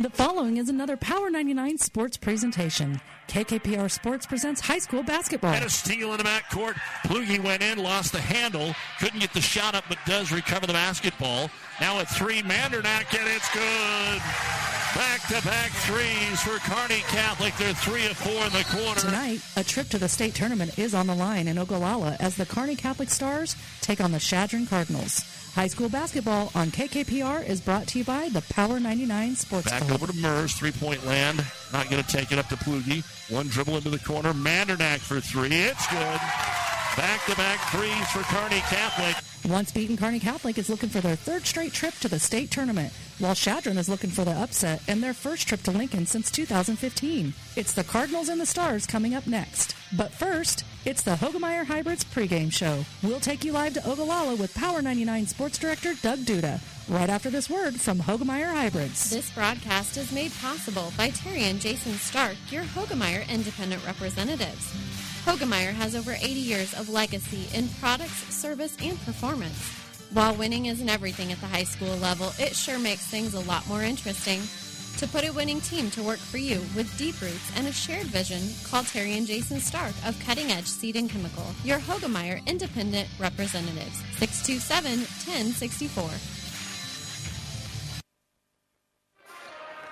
The following is another Power 99 sports presentation. KKPR Sports presents high school basketball. And a steal in the backcourt. Plugi went in, lost the handle, couldn't get the shot up, but does recover the basketball. Now a three, Mandernack, and it's good. Back-to-back threes for Kearney Catholic. They're three of four in the quarter. Tonight, a trip to the state tournament is on the line in Ogallala as the Kearney Catholic Stars take on the Chadron Cardinals. High school basketball on KKPR is brought to you by the Power 99 Sports Back Club. over to Mers, three-point land. Not going to take it up to Plugi. One dribble into the corner. Mandernack for three. It's good. Back-to-back threes for Kearney Catholic. Once beaten Kearney Catholic is looking for their third straight trip to the state tournament, while Chadron is looking for the upset and their first trip to Lincoln since 2015. It's the Cardinals and the Stars coming up next. But first, it's the Hoegemeyer Hybrids pregame show. We'll take you live to Ogallala with Power 99 Sports Director Doug Duda, right after this word from Hoegemeyer Hybrids. This broadcast is made possible by Terry and Jason Stark, your Hoegemeyer Independent Representatives. Hoegemeyer has over 80 years of legacy in products, service, and performance. While winning isn't everything at the high school level, it sure makes things a lot more interesting. To put a winning team to work for you with deep roots and a shared vision, call Terry and Jason Stark of Cutting Edge Seed and Chemical, your Hoegemeyer Independent Representatives, 627 1064.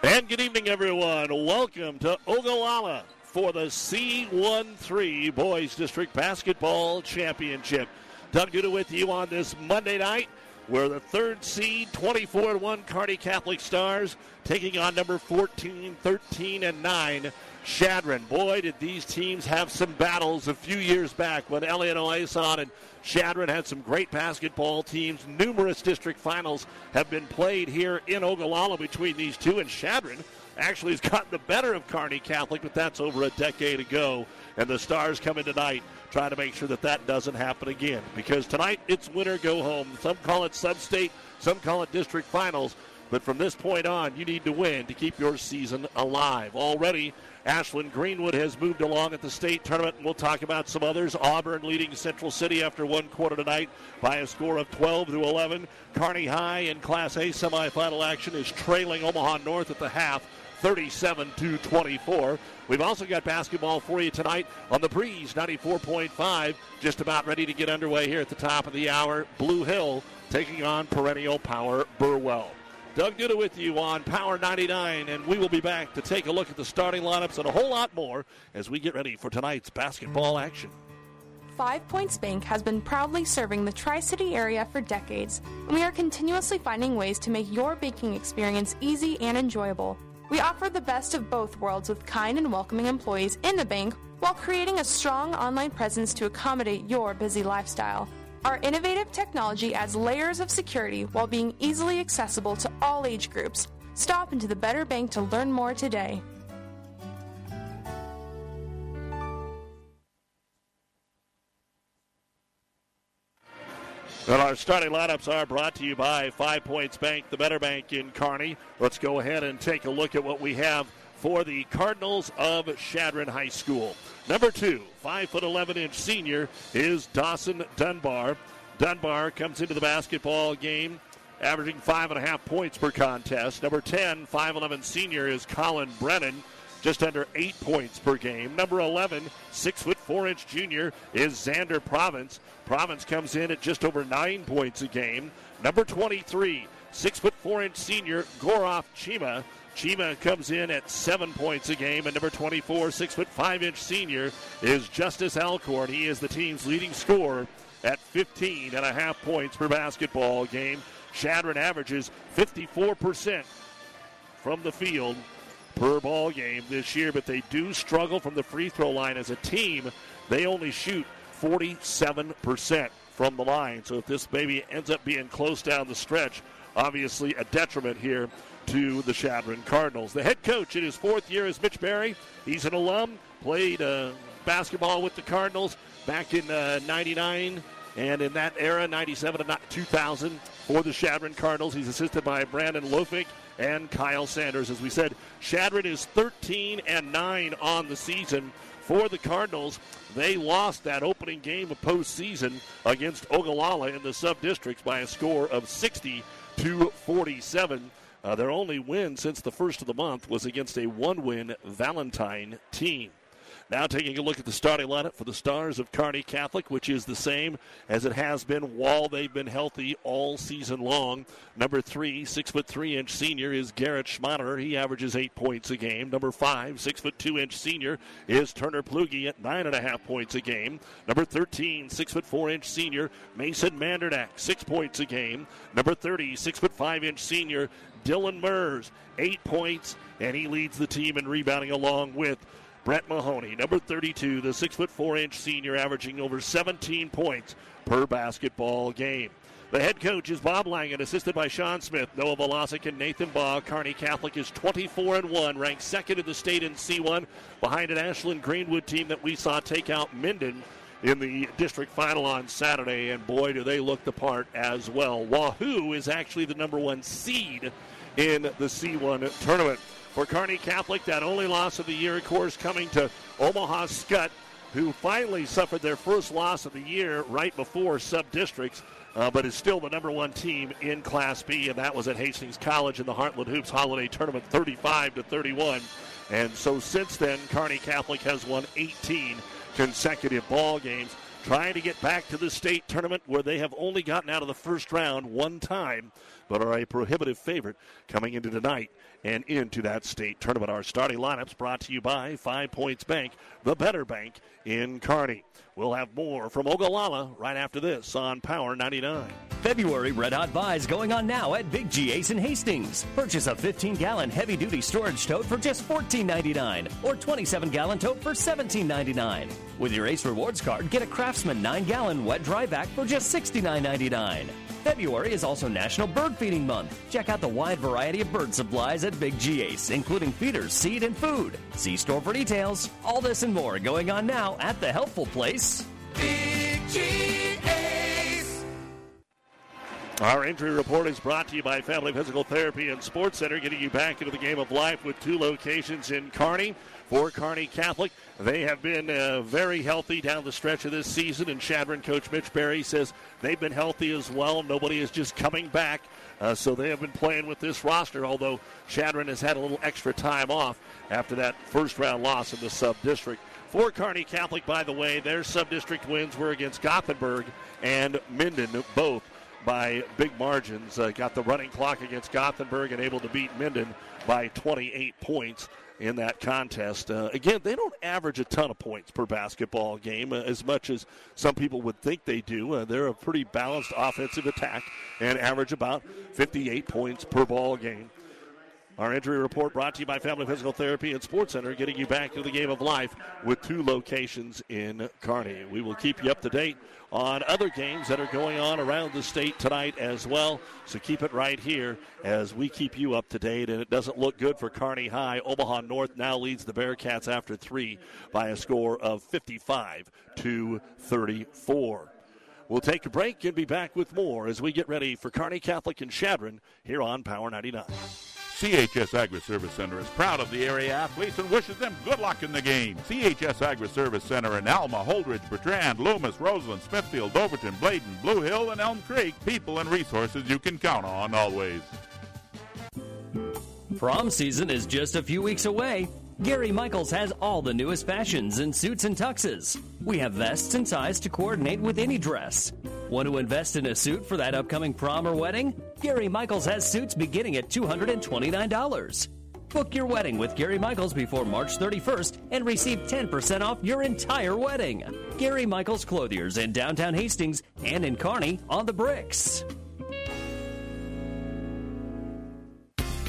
And good evening, everyone. Welcome to Ogallala for the C13 Boys District Basketball Championship. Doug Duda with you on this Monday night. We're the third seed, 24 1 Kearney Catholic Stars, taking on number 14, 13, and 9, Chadron. Boy, did these teams have some battles a few years back when Elliot Oason and Chadron had some great basketball teams. Numerous district finals have been played here in Ogallala between these two, and Chadron actually has gotten the better of Kearney Catholic, but that's over a decade ago. And the Stars come in tonight trying to make sure that that doesn't happen again. Because tonight it's winner go home. Some call it sub-state, some call it district finals. But from this point on, you need to win to keep your season alive. Already, Ashland Greenwood has moved along at the state tournament, and we'll talk about some others. Auburn leading Central City after one quarter tonight by a score of 12 to 11. Kearney High in Class A semifinal action is trailing Omaha North at the half. 37 to 24. We've also got basketball for you tonight on the Breeze 94.5. Just about ready to get underway here at the top of the hour. Blue Hill taking on perennial power Burwell. Doug Duda with you on Power 99, and we will be back to take a look at the starting lineups and a whole lot more as we get ready for tonight's basketball action. Five Points Bank has been proudly serving the Tri City area for decades, and we are continuously finding ways to make your banking experience easy and enjoyable. We offer the best of both worlds with kind and welcoming employees in the bank while creating a strong online presence to accommodate your busy lifestyle. Our innovative technology adds layers of security while being easily accessible to all age groups. Stop into the Better Bank to learn more today. Well, our starting lineups are brought to you by Five Points Bank, the Better Bank in Kearney. Let's go ahead and take a look at what we have for the Cardinals of Chadron High School. Number two, five foot eleven inch senior is Dawson Dunbar. Dunbar comes into the basketball game averaging five and a half points per contest. Number 10, 5'11 senior is Colin Brennan, just under eight points per game. Number 11, six foot four inch junior is Xander Province. Province comes in at just over nine points a game. Number 23, six foot four inch senior Goroff Chima. Chima comes in at seven points a game, and number 24, six foot five inch senior is Justice Alcorn. He is the team's leading scorer at 15 and a half points per basketball game. Chadron averages 54% from the field per ball game this year, but they do struggle from the free throw line as a team. They only shoot 47% from the line. So if this maybe ends up being close down the stretch, obviously a detriment here to the Chadron Cardinals. The head coach in his fourth year is Mitch Barry. He's an alum, played uh, basketball with the Cardinals back in uh, 99 and in that era, 97 to 2000 for the Chadron Cardinals. He's assisted by Brandon Lofink and Kyle Sanders. As we said, Chadron is 13 and 9 on the season for the Cardinals. They lost that opening game of postseason against Ogallala in the sub districts by a score of 60 to 47. Uh, their only win since the first of the month was against a one win Valentine team. Now taking a look at the starting lineup for the Stars of Kearney Catholic, which is the same as it has been while they've been healthy all season long. Number three, six foot three inch senior is Garrett Schmaderer. He averages eight points a game. Number five, six foot two inch senior is Turner Plugi at nine and a half points a game. Number 13, six foot four inch senior Mason Mandernack, six points a game. Number 30, six foot five inch senior Dylan Mers, eight points, and he leads the team in rebounding along with Brett Mahoney, number 32, the six foot four inch senior, averaging over 17 points per basketball game. The head coach is Bob Langen, assisted by Sean Smith, Noah Velasic, and Nathan Baugh. Kearney Catholic is 24 and 1, ranked second in the state in C1, behind an Ashland Greenwood team that we saw take out Minden in the district final on Saturday, and boy, do they look the part as well. Wahoo is actually the number one seed in the C1 tournament. For Kearney Catholic, that only loss of the year, of course, coming to Omaha Skutt, who finally suffered their first loss of the year right before sub districts. Uh, but is still the number one team in Class B, and that was at Hastings College in the Heartland Hoops Holiday Tournament, 35 to 31. And so since then, Kearney Catholic has won 18 consecutive ball games, trying to get back to the state tournament where they have only gotten out of the first round one time, but are a prohibitive favorite coming into tonight and into that state tournament. Our starting lineups brought to you by Five Points Bank, the better bank in Kearney. We'll have more from Ogallala right after this on Power 99. February Red Hot Buys going on now at Big G Ace in Hastings. Purchase a 15 gallon heavy duty storage tote for just $14.99 or 27 gallon tote for $17.99. With your Ace Rewards card, get a Craftsman 9 gallon wet dry vac for just $69.99. February is also National Bird Feeding Month. Check out the wide variety of bird supplies at Big G Ace, including feeders, seed, and food. See store for details. All this and more going on now at the helpful place. Big G Ace. Our injury report is brought to you by Family Physical Therapy and Sports Center, getting you back into the game of life with two locations in Kearney for Kearney Catholic. They have been uh, very healthy down the stretch of this season, and Chadron coach Mitch Berry says they've been healthy as well. Nobody is just coming back, uh, so they have been playing with this roster, although Chadron has had a little extra time off after that first round loss in the sub district. For Kearney Catholic, by the way, their sub district wins were against Gothenburg and Minden, both by big margins. Uh, got the running clock against Gothenburg and able to beat Minden by 28 points in that contest. Uh, again, they don't average a ton of points per basketball game uh, as much as some people would think they do. Uh, they're a pretty balanced offensive attack and average about 58 points per ball game. Our injury report brought to you by Family Physical Therapy and Sports Center, getting you back to the game of life with two locations in Kearney. We will keep you up to date on other games that are going on around the state tonight as well. So keep it right here as we keep you up to date. And it doesn't look good for Kearney High. Omaha North now leads the Bearcats after three by a score of 55 to 34. We'll take a break and be back with more as we get ready for Kearney Catholic and Chadron here on Power 99. CHS Agri Service Center is proud of the area athletes and wishes them good luck in the game. CHS Agri Service Center in Alma, Holdrege, Bertrand, Loomis, Roseland, Smithfield, Overton, Bladen, Blue Hill, and Elm Creek. People and resources you can count on always. Prom season is just a few weeks away. Gary Michaels has all the newest fashions in suits and tuxes. We have vests and ties to coordinate with any dress. Want to invest in a suit for that upcoming prom or wedding? Gary Michaels has suits beginning at $229. Book your wedding with Gary Michaels before March 31st and receive 10% off your entire wedding. Gary Michaels Clothiers in downtown Hastings and in Kearney on the bricks.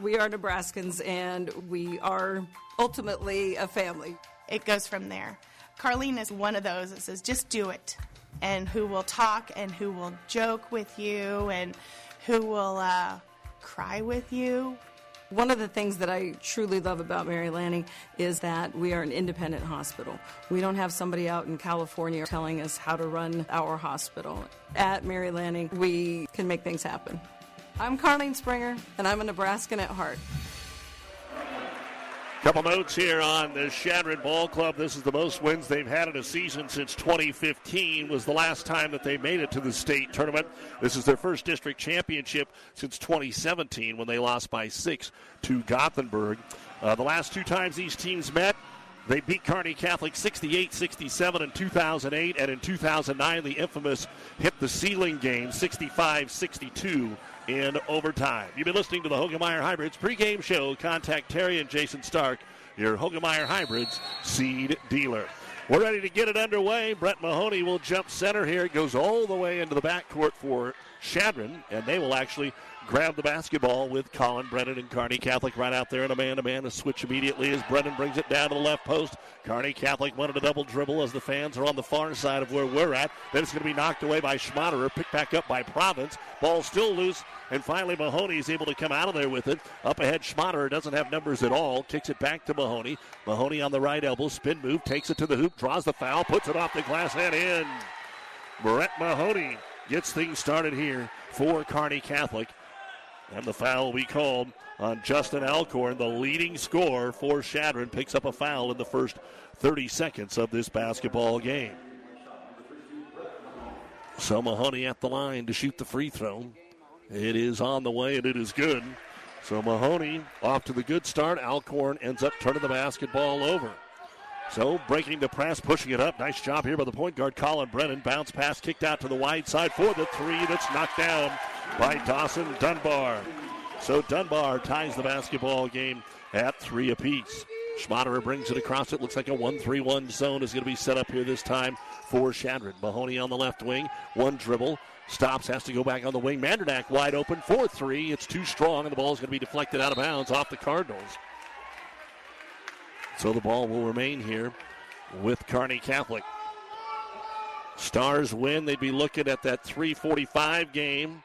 We are Nebraskans and we are ultimately a family. It goes from there. Carlene is one of those that says, just do it, and who will talk and who will joke with you and who will uh, cry with you. One of the things that I truly love about Mary Lanning is that we are an independent hospital. We don't have somebody out in California telling us how to run our hospital. At Mary Lanning, we can make things happen. I'm Carlene Springer, and I'm a Nebraskan at heart. Couple notes here on the Chadron Ball Club. This is the most wins they've had in a season since 2015. Was the last time that they made it to the state tournament. This is their first district championship since 2017 when they lost by six to Gothenburg. Uh, the last two times these teams met, they beat Kearney Catholic 68 67 in 2008, and in 2009, the infamous hit the ceiling game 65 62 in overtime. You've been listening to the Hoegemeyer Hybrids pregame show. Contact Terry and Jason Stark, your Hoegemeyer Hybrids seed dealer. We're ready to get it underway. Brett Mahoney will jump center here. It goes all the way into the backcourt for Chadron, and they will actually grab the basketball with Colin Brennan and Kearney Catholic right out there in a man to man. A switch immediately as Brennan brings it down to the left post. Kearney Catholic wanted a double dribble as the fans are on the far side of where we're at. Then it's going to be knocked away by Schmaderer, picked back up by Province. Ball still loose, and finally Mahoney is able to come out of there with it. Up ahead, Schmaderer doesn't have numbers at all. Kicks it back to Mahoney. Mahoney on the right elbow, spin move, takes it to the hoop, draws the foul, puts it off the glass and in. Brett Mahoney gets things started here for Kearney Catholic. And the foul be called on Justin Alcorn, the leading scorer for Chadron, picks up a foul in the first 30 seconds of this basketball game. So Mahoney at the line to shoot the free throw. It is on the way and it is good. So Mahoney off to the good start. Alcorn ends up turning the basketball over. So breaking the press, pushing it up. Nice job here by the point guard Colin Brennan. Bounce pass kicked out to the wide side for the three that's knocked down by Dawson Dunbar. So Dunbar ties the basketball game at three apiece. Schmaderer brings it across. It looks like a 1 3 1 zone is going to be set up here this time for Chadron. Mahoney on the left wing. One dribble. Stops, has to go back on the wing. Mandernack wide open. 4 3. It's too strong, and the ball is going to be deflected out of bounds off the Cardinals. So the ball will remain here with Kearney Catholic. Stars win. They'd be looking at that 345 game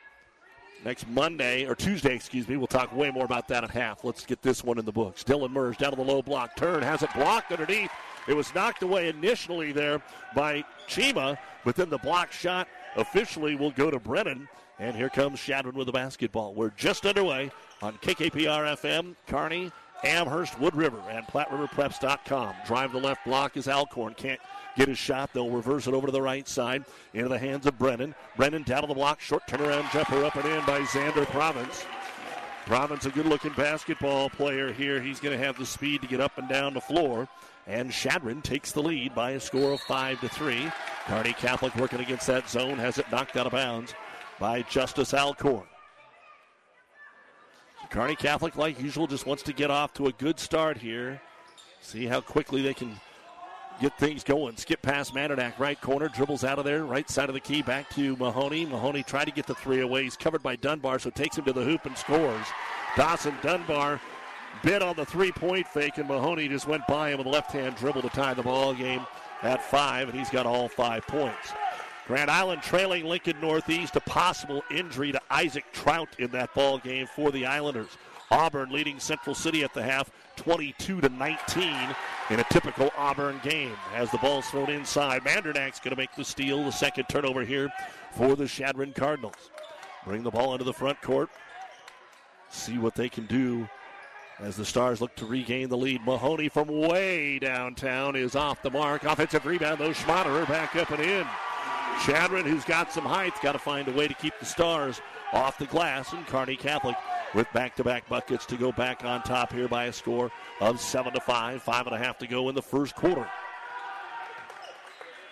next Monday, or Tuesday, excuse me. We'll talk way more about that at half. Let's get this one in the books. Dylan Mers down to the low block. Turn has it blocked underneath. It was knocked away initially there by Chima, but then the block shot officially will go to Brennan. And here comes Chadron with the basketball. We're just underway on KKPR FM, Kearney, Amherst, Wood River, and PlatteRiverPreps.com. Drive the left block is Alcorn. Can't get his shot. They'll reverse it over to the right side into the hands of Brennan. Brennan down to the block. Short turnaround jumper up and in by Xander Province. Province, a good looking basketball player here. He's going to have the speed to get up and down the floor. And Chadron takes the lead by a score of 5 to 3. Kearney Catholic working against that zone has it knocked out of bounds by Justice Alcorn. Kearney Catholic, like usual, just wants to get off to a good start here. See how quickly they can get things going. Skip past Mandernack, right corner, dribbles out of there, right side of the key, back to Mahoney. Mahoney tried to get the three away. He's covered by Dunbar, so takes him to the hoop and scores. Dawson Dunbar bit on the three point fake, and Mahoney just went by him with a left hand dribble to tie the ball game at five, and he's got all five points. Grand Island trailing Lincoln Northeast, a possible injury to Isaac Trout in that ball game for the Islanders. Auburn leading Central City at the half, 22 to 19 in a typical Auburn game. As the ball's thrown inside, Mandernack's going to make the steal, the second turnover here for the Chadron Cardinals. Bring the ball into the front court. See what they can do as the Stars look to regain the lead. Mahoney from way downtown is off the mark. Offensive rebound, though. Schmaderer back up and in. Chadron, who's got some height, got to find a way to keep the Stars off the glass. And Kearney Catholic with back-to-back buckets to go back on top here by a score of seven to five. Five and a half to go in the first quarter.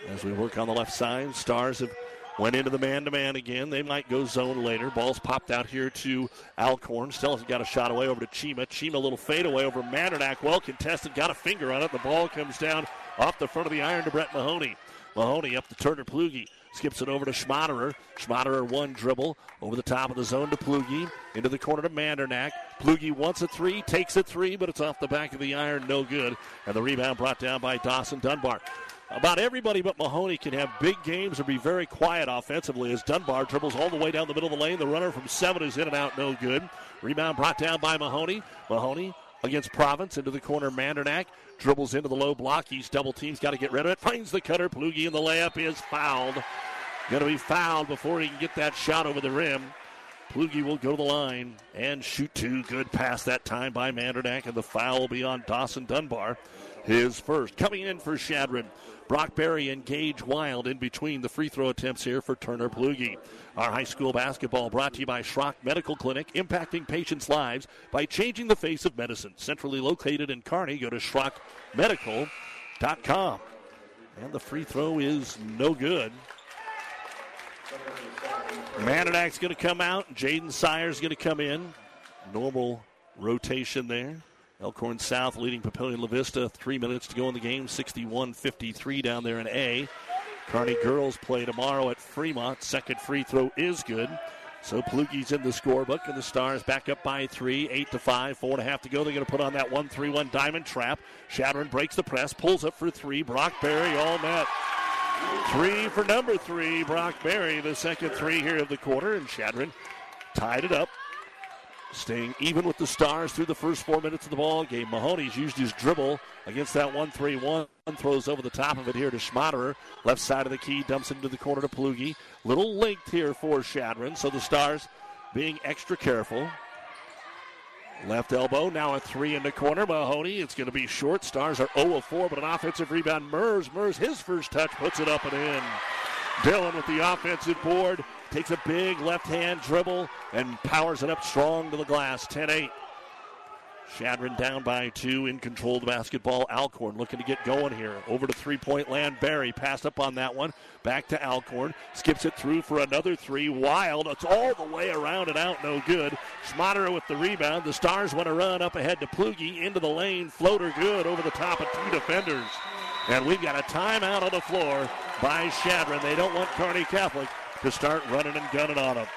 As we work on the left side, Stars have went into the man-to-man again. They might go zone later. Ball's popped out here to Alcorn. Still hasn't got a shot away over to Chima. Chima a little fade away over Mandernack. Well contested. Got a finger on it. The ball comes down Off the front of the iron to Brett Mahoney. Mahoney up to Turner Plugi. Skips it over to Schmaderer. Schmaderer one dribble over the top of the zone to Plugi. Into the corner to Mandernack. Plugi wants a three, takes a three, but it's off the back of the iron, no good. And the rebound brought down by Dawson Dunbar. About everybody but Mahoney can have big games or be very quiet offensively as Dunbar dribbles all the way down the middle of the lane. The runner from seven is in and out, no good. Rebound brought down by Mahoney. Mahoney against Province into the corner. Mandernack dribbles into the low block. He's double teams, got to get rid of it. Finds the cutter. Plugi and the layup is fouled. Going to be fouled before he can get that shot over the rim. Plugi will go to the line and shoot two. Good pass that time by Mandernack, and the foul will be on Dawson Dunbar. His first. Coming in for Chadron. Brock Berry and Gage Wild in between the free throw attempts here for Turner Plugi. Our high school basketball brought to you by Schrock Medical Clinic, impacting patients' lives by changing the face of medicine. Centrally located in Kearney, go to schrockmedical.com. And the free throw is no good. Mandernack's going to come out. Jaden Sires going to come in. Normal rotation there. Elkhorn South leading Papillion La Vista. Three minutes to go in the game. 61 53 down there in A. Kearney girls play tomorrow at Fremont. Second free throw is good. So Plugi's in the scorebook, and the Stars back up by three, eight to five, four and a half to go. They're going to put on that one-three-one diamond trap. Chadron breaks the press, pulls up for three. Brock Berry all net. Three for number three, Brock Berry, the second three here of the quarter, and Chadron tied it up staying even with the Stars through the first four minutes of the ball game. Mahoney's used his dribble against that 1 3 1. Throws over the top of it here to Schmaderer. Left side of the key, dumps it into the corner to Palugi. Little linked here for Chadron, so the Stars being extra careful. Left elbow, now a three in the corner. Mahoney, it's going to be short. Stars are 0 of 4, but an offensive rebound. Mers, Mers, his first touch, puts it up and in. Dillon with the offensive board takes a big left hand dribble and powers it up strong to the glass. 10 8. Chadron down by two, in control of the basketball. Alcorn looking to get going here. Over to three point land. Barry passed up on that one. Back to Alcorn. Skips it through for another three. Wild. It's all the way around and out. No good. Schmaderer with the rebound. The Stars want to run up ahead to Plugi. Into the lane. Floater good over the top of two defenders. And we've got a timeout on the floor by Chadron. They don't want Kearney Catholic to start running and gunning on them.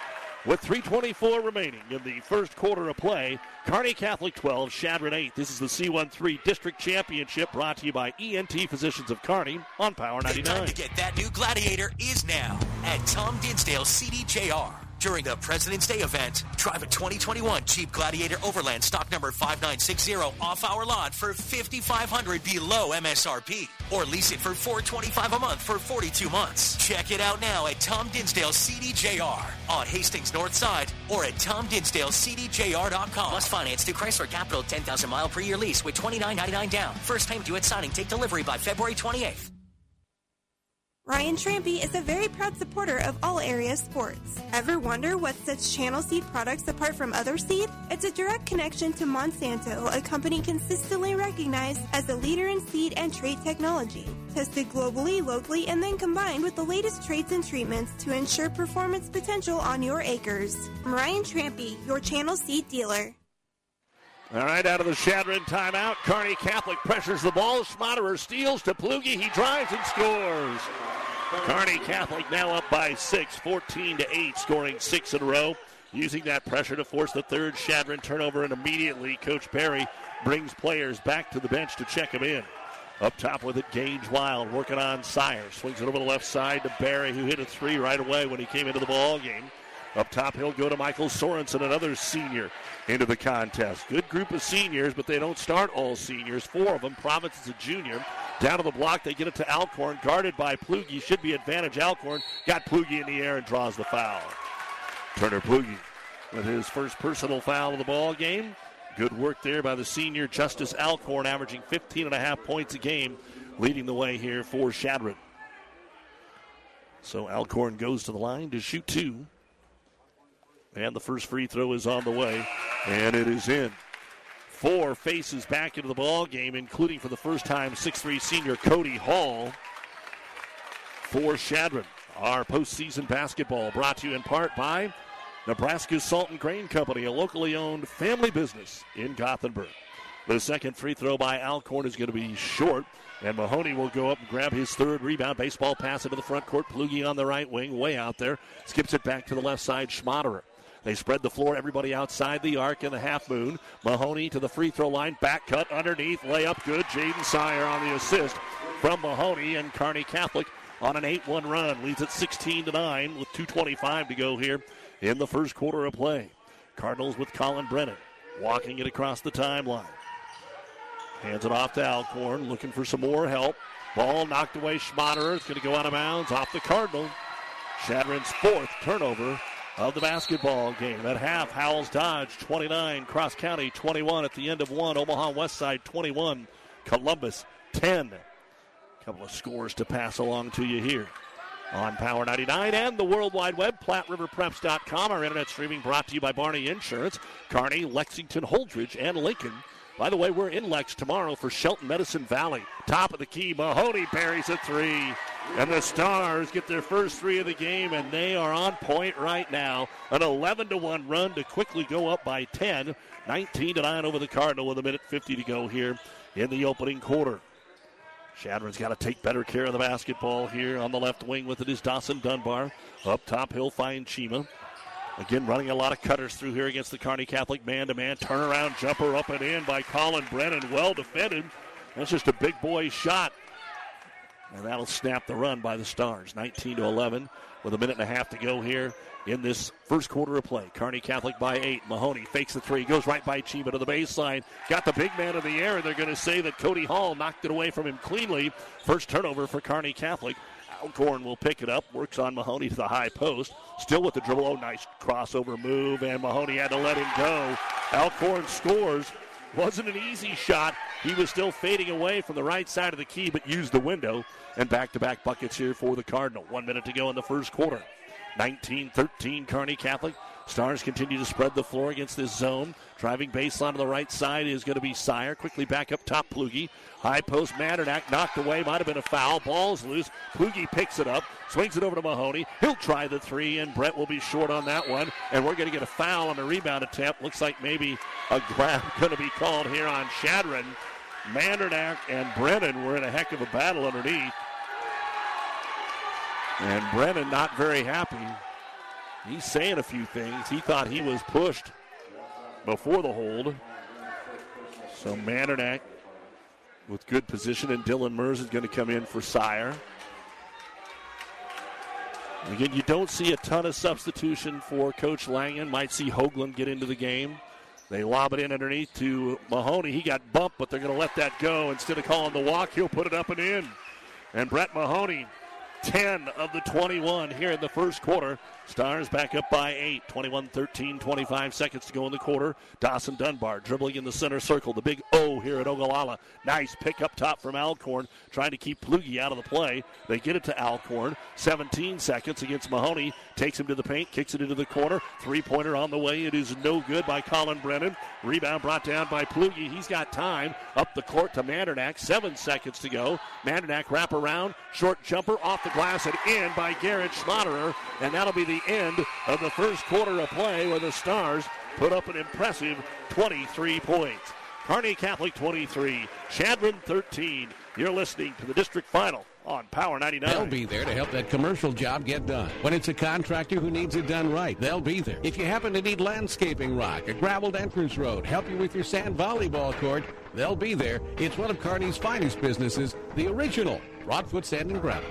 With 3.24 remaining in the first quarter of play, Kearney Catholic 12, Chadron 8. This is the C13 District Championship brought to you by ENT Physicians of Kearney on Power 99. The time to get that new Gladiator is now at Tom Dinsdale CDJR. During the President's Day event, drive a 2021 Jeep Gladiator Overland stock number 5960 off our lot for 5500 below MSRP or lease it for 425 a month for 42 months. Check it out now at Tom Dinsdale CDJR on Hastings North Side or at tomdinsdalecdjr.com. Must finance through Chrysler Capital 10,000 mile per year lease with 29.99 down. First payment due at signing. Take delivery by February 28th. Ryan Trampy is a very proud supporter of all area sports. Ever wonder what sets Channel Seed products apart from other seed? It's a direct connection to Monsanto, a company consistently recognized as a leader in seed and trait technology. Tested globally, locally, and then combined with the latest traits and treatments to ensure performance potential on your acres. Ryan Trampy, your Channel Seed dealer. All right, out of the Chadron timeout, Kearney Catholic pressures the ball. Schmaderer steals to Plugi. He drives and scores. Kearney Catholic now up by six, 14 to 8, scoring six in a row. Using that pressure to force the third Chadron turnover, and immediately Coach Barry brings players back to the bench to check them in. Up top with it, Gage Wild working on Sire. Swings it over the left side to Barry, who hit a three right away when he came into the ball game. Up top, he'll go to Michael Sorensen, another senior, into the contest. Good group of seniors, but they don't start all seniors. Four of them. Province is a junior. Down to the block, they get it to Alcorn, guarded by Plugi. Should be advantage. Alcorn got Plugi in the air and draws the foul. Turner Plugi with his first personal foul of the ball game. Good work there by the senior Justice Alcorn, averaging 15 and a half points a game, leading the way here for Chadron. So Alcorn goes to the line to shoot two. And the first free throw is on the way, and it is in. Four faces back into the ball game, including for the first time six-three senior Cody Hall for Chadron. Our postseason basketball brought to you in part by Nebraska Salt and Grain Company, a locally owned family business in Gothenburg. The second free throw by Alcorn is going to be short. And Mahoney will go up and grab his third rebound. Baseball pass into the front court. Plugi on the right wing, way out there. Skips it back to the left side. Schmaderer. They spread the floor. Everybody outside the arc in the half moon. Mahoney to the free throw line. Back cut underneath. Layup good. Jaden Sire on the assist from Mahoney. And Kearney Catholic on an 8 1 run. Leads at 16 to 9 with 2.25 to go here in the first quarter of play. Cardinals with Colin Brennan walking it across the timeline. Hands it off to Alcorn, looking for some more help. Ball knocked away. Schmaderer. is going to go out of bounds off the Cardinal. Chadron's fourth turnover of the basketball game. At half, Howells Dodge 29, Cross County 21 at the end of one, Omaha West Side 21, Columbus 10. A couple of scores to pass along to you here on Power 99 and the World Wide Web, PlatteRiverPreps.com. Our internet streaming brought to you by Barney Insurance, Kearney, Lexington, Holdrege, and Lincoln. By the way, we're in Lex tomorrow for Shelton Medicine Valley. Top of the key, Mahoney parries a three. And the Stars get their first three of the game, and they are on point right now. An 11 to 1 run to quickly go up by 10. 19 to 9 over the Cardinal with a minute 50 to go here in the opening quarter. Chadron's got to take better care of the basketball here on the left wing with it is Dawson Dunbar. Up top, he'll find Chima. Again, running a lot of cutters through here against the Kearney Catholic man to man. Turnaround jumper up and in by Colin Brennan. Well defended. That's just a big boy shot. And that'll snap the run by the Stars. 19 to 11 with a minute and a half to go here in this first quarter of play. Kearney Catholic by eight. Mahoney fakes the three, goes right by Chima to the baseline. Got the big man in the air, and they're going to say that Cody Hall knocked it away from him cleanly. First turnover for Kearney Catholic. Alcorn will pick it up, works on Mahoney to the high post. Still with the dribble. Oh, nice crossover move, and Mahoney had to let him go. Alcorn scores. Wasn't an easy shot. He was still fading away from the right side of the key, but used the window. And back to back buckets here for the Cardinal. One minute to go in the first quarter. 19 13 Kearney Catholic. Stars continue to spread the floor against this zone. Driving baseline on the right side is going to be Sire. Quickly back up top, Plugi. High post, Mandernack knocked away. Might have been a foul. Ball's loose. Plugi picks it up, swings it over to Mahoney. He'll try the three, and Brett will be short on that one. And we're going to get a foul on the rebound attempt. Looks like maybe a grab going to be called here on Chadron. Mandernack and Brennan were in a heck of a battle underneath. And Brennan not very happy. He's saying a few things. He thought he was pushed before the hold. So Mandernack with good position, and Dylan Mers is going to come in for Sire. Again, you don't see a ton of substitution for Coach Langen. Might see Hoagland get into the game. They lob it in underneath to Mahoney. He got bumped, but they're going to let that go. Instead of calling the walk, he'll put it up and in. And Brett Mahoney 10 of the 21 here in the first quarter. Stars back up by 8. 21 13, 25 seconds to go in the quarter. Dawson Dunbar dribbling in the center circle. The big O here at Ogallala. Nice pick up top from Alcorn, trying to keep Plugi out of the play. They get it to Alcorn. 17 seconds against Mahoney. Takes him to the paint, kicks it into the corner. Three pointer on the way. It is no good by Colin Brennan. Rebound brought down by Plugi. He's got time. Up the court to Mandernack. Seven seconds to go. Mandernack wrap around. Short jumper off the glass and in by Garrett Schmaderer. And that'll be the end of the first quarter of play where the Stars put up an impressive 23 points. Kearney Catholic 23, Chadron 13. You're listening to the district final on Power 99. They'll be there to help that commercial job get done. When it's a contractor who needs it done right, they'll be there. If you happen to need landscaping rock, a graveled entrance road, help you with your sand volleyball court, they'll be there. It's one of Kearney's finest businesses, the original Broadfoot Sand and Gravel.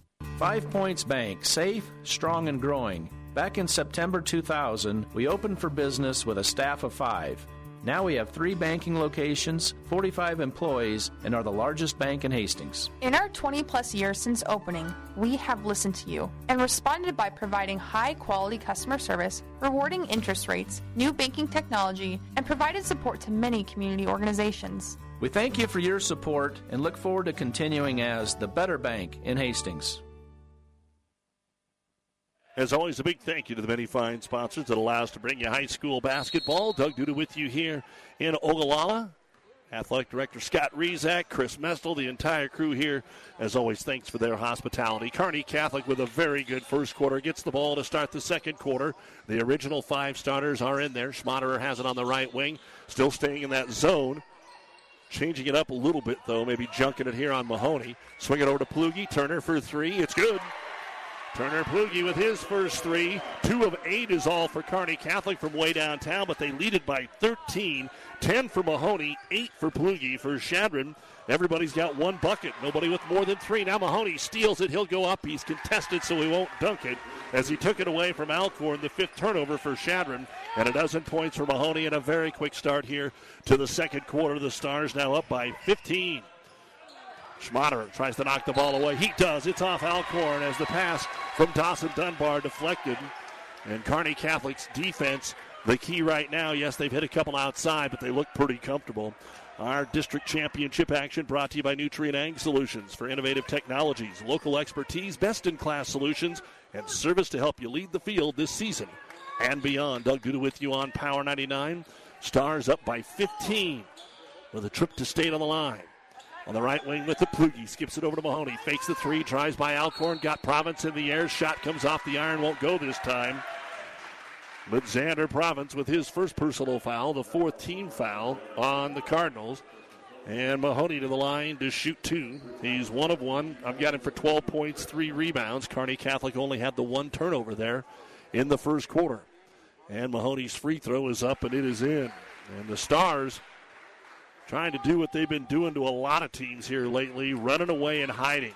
Five Points Bank, safe, strong, and growing. Back in September 2000, we opened for business with a staff of five. Now we have three banking locations, 45 employees, and are the largest bank in Hastings. In our 20 plus years since opening, we have listened to you and responded by providing high quality customer service, rewarding interest rates, new banking technology, and provided support to many community organizations. We thank you for your support and look forward to continuing as the better bank in Hastings. As always, a big thank you to the many fine sponsors that allow us to bring you high school basketball. Doug Duda with you here in Ogallala. Athletic Director Scott Rizak, Chris Mestel, the entire crew here. As always, thanks for their hospitality. Kearney Catholic with a very good first quarter gets the ball to start the second quarter. The original five starters are in there. Schmaderer has it on the right wing, still staying in that zone. Changing it up a little bit, though, maybe junking it here on Mahoney. Swing it over to Plugi. Turner for three. It's good. Turner Plugi with his first three. Two of eight is all for Kearney Catholic from way downtown, but they lead it by 13. 10 for Mahoney, 8 for Plugi. For Chadron, everybody's got one bucket. Nobody with more than three. Now Mahoney steals it. He'll go up. He's contested, so he won't dunk it as he took it away from Alcorn. The fifth turnover for Chadron, and a dozen points for Mahoney, and a very quick start here to the second quarter. The Stars now up by 15. Schmaderer tries to knock the ball away. He does. It's off Alcorn as the pass from Dawson Dunbar deflected. And Kearney Catholic's defense, the key right now, yes, they've hit a couple outside, but they look pretty comfortable. Our district championship action brought to you by Nutrient Ag Solutions for innovative technologies, local expertise, best in class solutions, and service to help you lead the field this season and beyond. Doug Duda with you on Power 99. Stars up by 15 with a trip to state on the line. On the right wing with the Plugi. Skips it over to Mahoney. Fakes the three. Tries by Alcorn. Got Province in the air. Shot comes off the iron. Won't go this time. But Xander Province with his first personal foul, the fourth team foul on the Cardinals. And Mahoney to the line to shoot two. He's one of one. I've got him for 12 points, three rebounds. Kearney Catholic only had the one turnover there in the first quarter. And Mahoney's free throw is up and it is in. And the Stars trying to do what they've been doing to a lot of teams here lately, running away and hiding.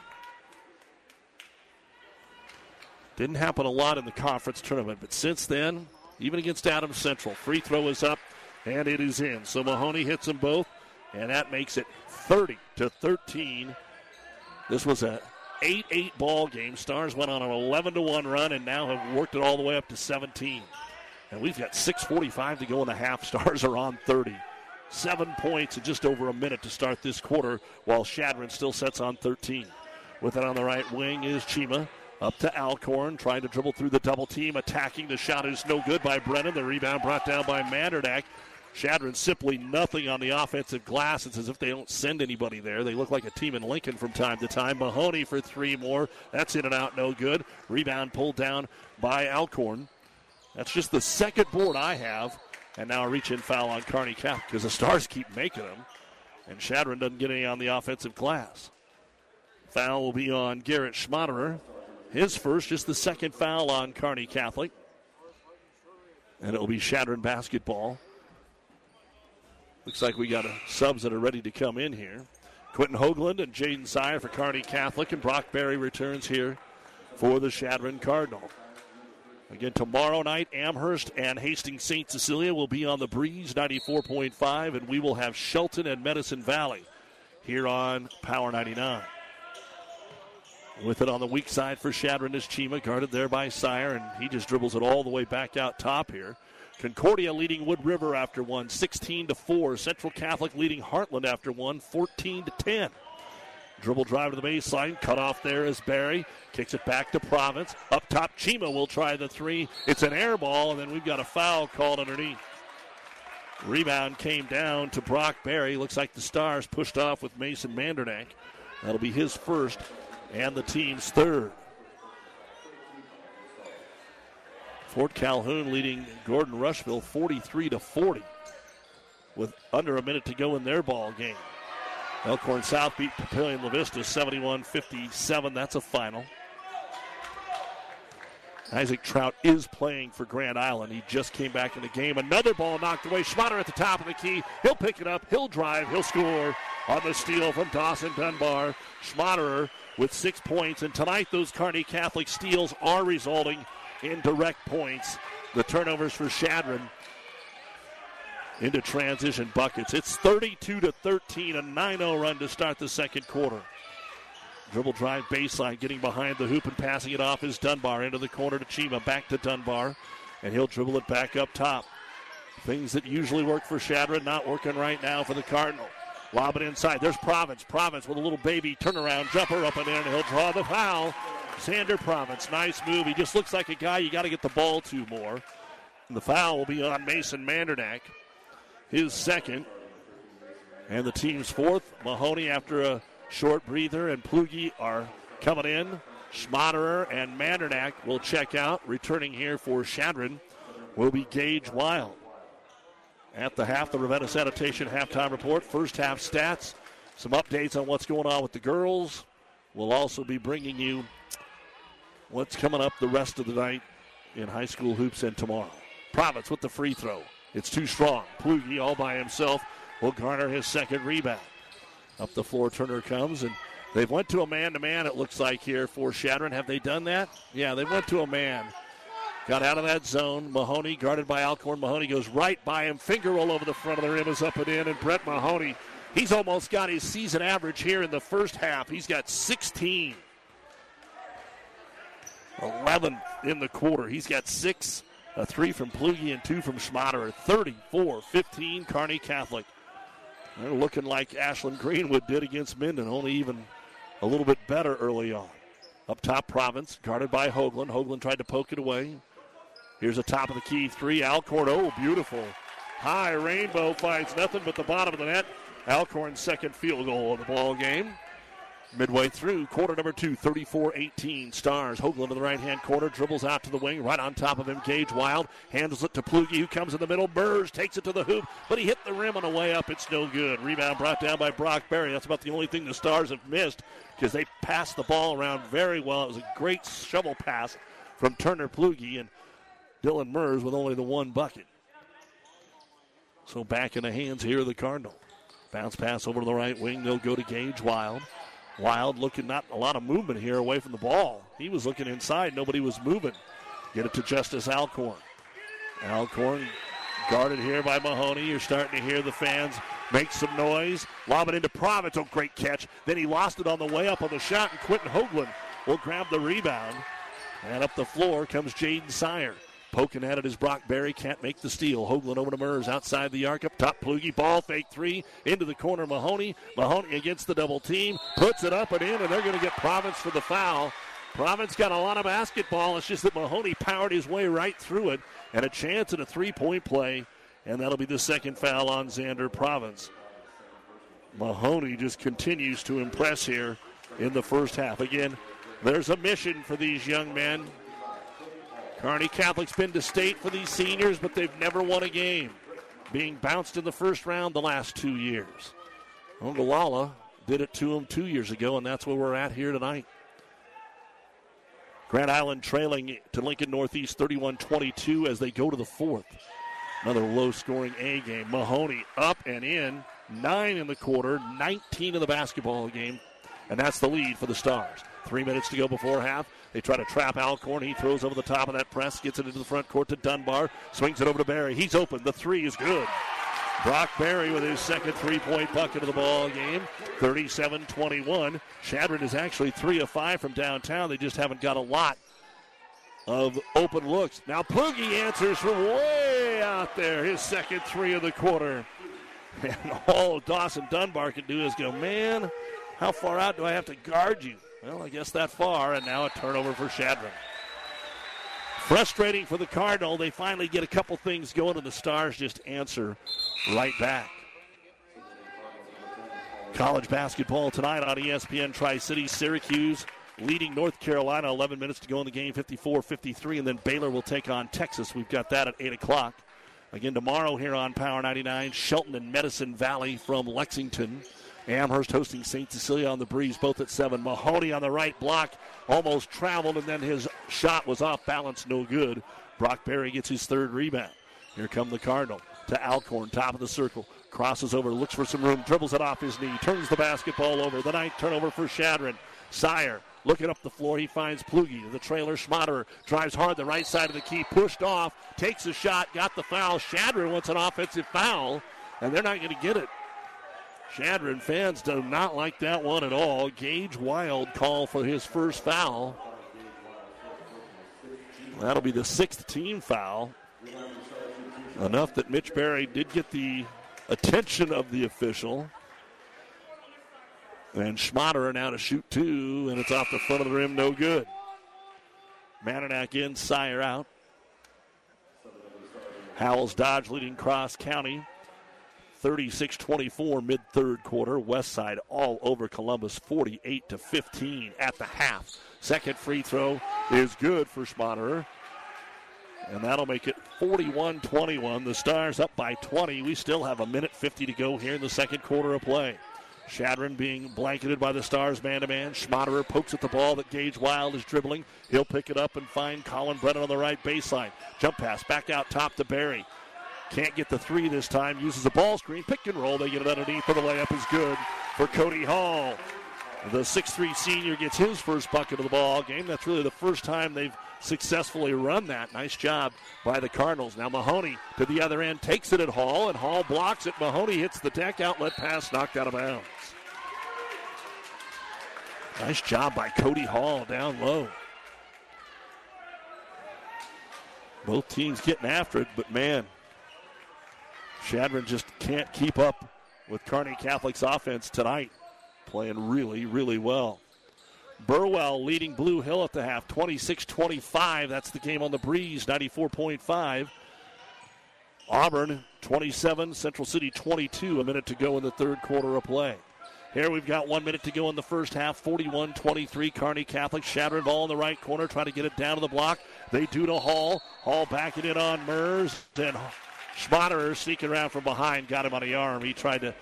Didn't happen a lot in the conference tournament, but since then, even against Adams Central, free throw is up and it is in. So Mahoney hits them both, and that makes it 30 to 13. This was a 8-8 ball game. Stars went on an 11 to 1 run and now have worked it all the way up to 17. And we've got 6:45 to go in the half. Stars are on 30. Seven points in just over a minute to start this quarter, while Chadron still sets on 13. With it on the right wing is Chima. Up to Alcorn, trying to dribble through the double team, attacking. The shot is no good by Brennan. The rebound brought down by Mandernack. Chadron simply nothing on the offensive glass. It's as if they don't send anybody there. They look like a team in Lincoln from time to time. Mahoney for three more. That's in and out, no good. Rebound pulled down by Alcorn. That's just the second board I have and now a reach in foul on Kearney Catholic because the Stars keep making them. And Chadron doesn't get any on the offensive glass. Foul will be on Garrett Schmaderer. His first, just the second foul on Kearney Catholic. And it will be Chadron basketball. Looks like we got subs that are ready to come in here. Quentin Hoagland and Jaden Sire for Carney Catholic, and Brock Berry returns here for the Chadron Cardinal. Again, tomorrow night, Amherst and Hastings St. Cecilia will be on the breeze 94.5, and we will have Shelton and Medicine Valley here on Power 99. With it on the weak side for Chadron is Chima, guarded there by Sire, and he just dribbles it all the way back out top here. Concordia leading Wood River after one, 16 to 4. Central Catholic leading Heartland after one, 14 to 10. Dribble drive to the baseline. Cut off there is Barry. Kicks it back to Province. Up top, Chima will try the three. It's an air ball, and then we've got a foul called underneath. Rebound came down to Brock Barry. Looks like the Stars pushed off with Mason Mandernack. That'll be his first and the team's third. Fort Calhoun leading Gordon Rushville 43 to 40 with under a minute to go in their ball game. Elkhorn South beat Papillion La Vista 71 57. That's a final. Isaac Trout is playing for Grand Island. He just came back in the game. Another ball knocked away. Schmaderer at the top of the key. He'll pick it up. He'll drive. He'll score on the steal from Dawson Dunbar. Schmaderer with six points. And tonight, those Kearney Catholic steals are resulting in direct points. The turnovers for Chadron into transition buckets. It's 32 to 13, a 9-0 run to start the second quarter. Dribble drive baseline, getting behind the hoop and passing it off is Dunbar into the corner to Chima. Back to Dunbar, and he'll dribble it back up top. Things that usually work for Chadron, not working right now for the Cardinal. Lob it inside. There's Province. Province with a little baby turnaround jumper up in, and he'll draw the foul. Xander Province, nice move. He just looks like a guy you got to get the ball to more. And the foul will be on Mason Mandernack, his second. And the team's fourth. Mahoney, after a short breather, and Plugi are coming in. Schmaderer and Mandernack will check out. Returning here for Chadron will be Gage Wild. At the half, the Ravenna Sanitation halftime report. First half stats, some updates on what's going on with the girls. We'll also be bringing you what's coming up the rest of the night in high school hoops and tomorrow. Province with the free throw. It's too strong. Plugi all by himself will garner his second rebound. Up the floor, Turner comes and they've went to a man-to-man. It looks like here for Chadron. Have they done that? Yeah, they went to a man. Got out of that zone. Mahoney guarded by Alcorn. Mahoney goes right by him. Finger roll over the front of the rim is up and in. And Brett Mahoney, he's almost got his season average here in the first half. He's got 16. 11 in the quarter. He's got six, a three from Plugi and two from Schmaderer. 34 15 Kearney Catholic. They're looking like Ashland Greenwood did against Minden, only even a little bit better early on. Up top, Province, guarded by Hoagland. Hoagland tried to poke it away. Here's a top of the key three. Alcorn, oh, beautiful. High rainbow finds nothing but the bottom of the net. Alcorn's second field goal of the ball game. Midway through quarter number two, 34 18. Stars. Hoagland in the right hand corner, dribbles out to the wing, right on top of him. Gage Wild handles it to Plugi, who comes in the middle. Burrs takes it to the hoop, but he hit the rim on the way up. It's no good. Rebound brought down by Brock Berry. That's about the only thing the Stars have missed because they passed the ball around very well. It was a great shovel pass from Turner Plugi and Dylan Mers with only the one bucket. So back in the hands here of the Cardinal. Bounce pass over to the right wing. They'll go to Gage Wild. Wild looking not a lot of movement here away from the ball. He was looking inside. Nobody was moving. Get it to Justice Alcorn. Alcorn guarded here by Mahoney. You're starting to hear the fans make some noise. Lob it into Province. Oh, great catch. Then he lost it on the way up on the shot, and Quentin Hoagland will grab the rebound. And up the floor comes Jaden Sire. Poking at it is Brock Berry. Can't make the steal. Hoagland over to Mers outside the arc. Up top, Plugi. Ball fake three. Into the corner, Mahoney. Mahoney against the double team. Puts it up and in, and they're going to get Province for the foul. Province got a lot of basketball. It's just that Mahoney powered his way right through it. And a chance at a three point play. And that'll be the second foul on Xander Province. Mahoney just continues to impress here in the first half. Again, there's a mission for these young men. Kearney Catholic's been to state for these seniors, but they've never won a game, being bounced in the first round the last two years. Ogallala did it to them two years ago, and that's where we're at here tonight. Grand Island trailing to Lincoln Northeast 31 22 as they go to the fourth. Another low scoring A game. Mahoney up and in. Nine in the quarter, 19 in the basketball game, and that's the lead for the Stars. Three minutes to go before half. They try to trap Alcorn. He throws over the top of that press, gets it into the front court to Dunbar, swings it over to Barry. He's open. The three is good. Brock Barry with his second three point bucket of the ball game, 37 21. Chadron is actually three of five from downtown. They just haven't got a lot of open looks. Now Poogie answers from way out there, his second three of the quarter. And all Dawson Dunbar can do is go, man, how far out do I have to guard you? Well, I guess that far, and now a turnover for Chadron. Frustrating for the Cardinal. They finally get a couple things going, and the Stars just answer right back. College basketball tonight on ESPN Tri City. Syracuse leading North Carolina. 11 minutes to go in the game, 54 53. And then Baylor will take on Texas. We've got that at 8 o'clock. Again, tomorrow here on Power 99, Shelton and Medicine Valley from Lexington. Amherst hosting St. Cecilia on the breeze, both at 7. Mahoney on the right block, almost traveled, and then his shot was off balance, no good. Brock Berry gets his third rebound. Here come the Cardinal to Alcorn, top of the circle. Crosses over, looks for some room, dribbles it off his knee, turns the basketball over. The ninth turnover for Chadron. Sire looking up the floor. He finds Plugi. The trailer Schmaderer drives hard the right side of the key, pushed off, takes a shot, got the foul. Chadron wants an offensive foul, and they're not going to get it. Chadron fans do not like that one at all. Gage Wild call for his first foul. That'll be the sixth team foul. Enough that Mitch Berry did get the attention of the official. And Schmaderer now to shoot two, and it's off the front of the rim, no good. Mandernack in, Sire out. Howells Dodge leading Cross County 36 24 mid third quarter. West Side all over Columbus 48 to 15 at the half. Second free throw is good for Schmaderer. And that'll make it 41 21. The Stars up by 20. We still have a minute 50 to go here in the second quarter of play. Chadron being blanketed by the Stars man to man. Schmaderer pokes at the ball that Gage Wild is dribbling. He'll pick it up and find Colin Brennan on the right baseline. Jump pass back out top to Barry. Can't get the three this time. Uses a ball screen. Pick and roll. They get it underneath, for the layup is good for Cody Hall. The 6'3 senior gets his first bucket of the ball game. That's really the first time they've successfully run that. Nice job by the Cardinals. Now Mahoney to the other end takes it at Hall, and Hall blocks it. Mahoney hits the deck outlet pass, knocked out of bounds. Nice job by Cody Hall down low. Both teams getting after it, but man, Chadron just can't keep up with Kearney Catholic's offense tonight. Playing really, really well. Burwell leading Blue Hill at the half, 26 25. That's the game on the breeze, 94.5. Auburn 27, Central City 22. A minute to go in the third quarter of play. Here we've got one minute to go in the first half. 41 23. Kearney Catholic shattering ball in the right corner, trying to get it down to the block. They do to Hall. Hall backing it on Mers. Then Schmaderer sneaking around from behind, got him on the arm. He tried to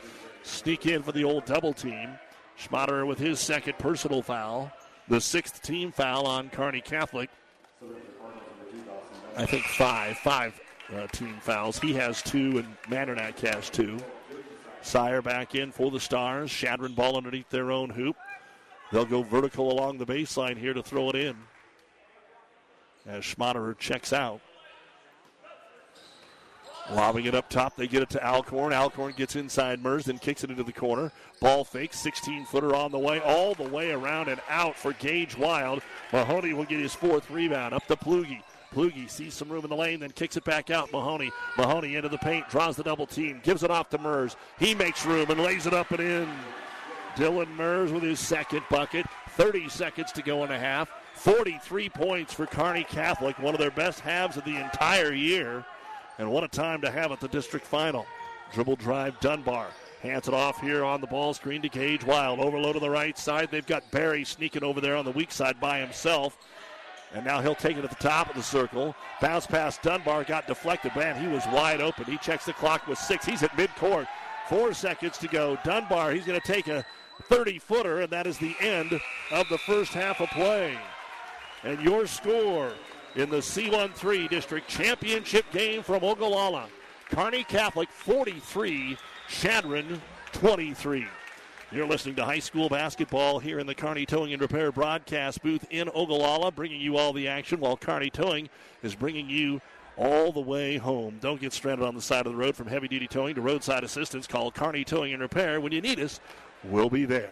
sneak in for the old double team. Schmaderer with his second personal foul, the sixth team foul on Kearney Catholic. I think five, five uh, team fouls. He has two, and Mandernack has two. Sire back in for the Stars. Chadron ball underneath their own hoop. They'll go vertical along the baseline here to throw it in. As Schmaderer checks out. Lobbing it up top, they get it to Alcorn. Alcorn gets inside Mers, then kicks it into the corner. Ball fake, 16 footer on the way, all the way around and out for Gage Wild. Mahoney will get his fourth rebound. Up to Plugi. Plugi sees some room in the lane, then kicks it back out. Mahoney. Mahoney into the paint, draws the double team, gives it off to Mers. He makes room and lays it up and in. Dylan Mers with his second bucket. 30 seconds to go in a half. 43 points for Kearney Catholic, one of their best halves of the entire year. And what a time to have at the district final. Dribble drive Dunbar. Hands it off here on the ball screen to Gage Wild. Overload on the right side. They've got Barry sneaking over there on the weak side by himself. And now he'll take it at the top of the circle. Bounce pass Dunbar got deflected. Man, he was wide open. He checks the clock with six. He's at midcourt. Four seconds to go. Dunbar, he's going to take a 30 footer, and that is the end of the first half of play. And your score in the C13 District Championship game from Ogallala. Kearney Catholic 43, Chadron 23. You're listening to high school basketball here in the Kearney Towing and Repair broadcast booth in Ogallala, bringing you all the action while Kearney Towing is bringing you all the way home. Don't get stranded on the side of the road from heavy duty towing to roadside assistance. Call Kearney Towing and Repair. When you need us, we'll be there.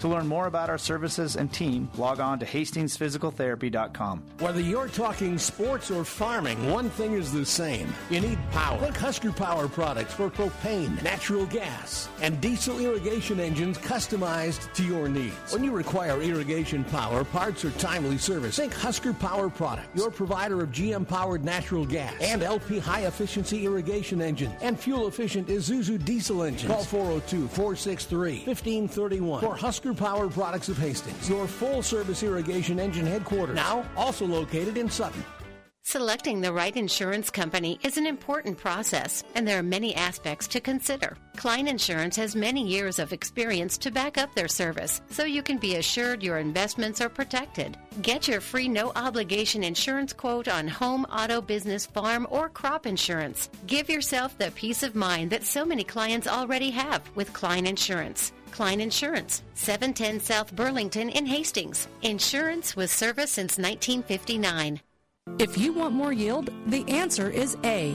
To learn more about our services and team, log on to hastingsphysicaltherapy.com. Whether you're talking sports or farming, one thing is the same. You need power. Think Husker Power products for propane, natural gas, and diesel irrigation engines customized to your needs. When you require irrigation power, parts, or timely service, think Husker Power products, your provider of GM powered natural gas and LP high efficiency irrigation engines. and fuel efficient Isuzu diesel engines. Call 402 463 1531 for Husker Power Products of Hastings, your full service irrigation engine headquarters. Now also located in Sutton. Selecting the right insurance company is an important process, and there are many aspects to consider. Klein Insurance has many years of experience to back up their service, so you can be assured your investments are protected. Get your free no obligation insurance quote on home, auto, business, farm, or crop insurance. Give yourself the peace of mind that so many clients already have with Klein Insurance. Klein Insurance, 710 South Burlington in Hastings. Insurance with service since 1959. If you want more yield, the answer is A.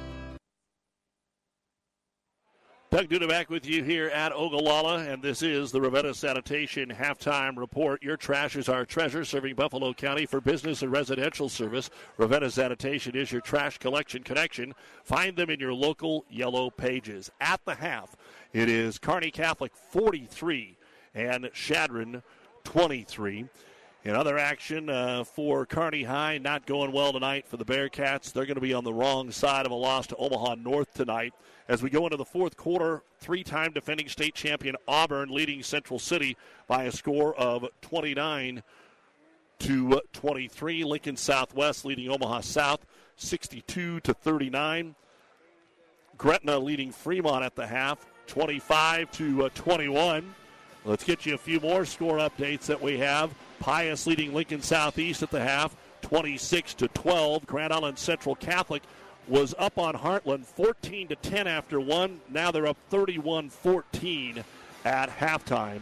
Doug Duda back with you here at Ogallala, and this is the Ravenna Sanitation Halftime Report. Your trash is our treasure, serving Buffalo County for business and residential service. Ravenna Sanitation is your trash collection connection. Find them in your local yellow pages. At the half, it is Kearney Catholic 43 and Chadron 23. In other action uh, for Kearney High, not going well tonight for the Bearcats. They're going to be on the wrong side of a loss to Omaha North tonight. As we go into the fourth quarter, three time defending state champion Auburn leading Central City by a score of 29 to 23. Lincoln Southwest leading Omaha South 62 to 39. Gretna leading Fremont at the half 25 to 21. Let's get you a few more score updates that we have. Pius leading Lincoln Southeast at the half 26 to 12. Grand Island Central Catholic was up on Heartland 14 to 10 after one. Now they're up 31-14 at halftime.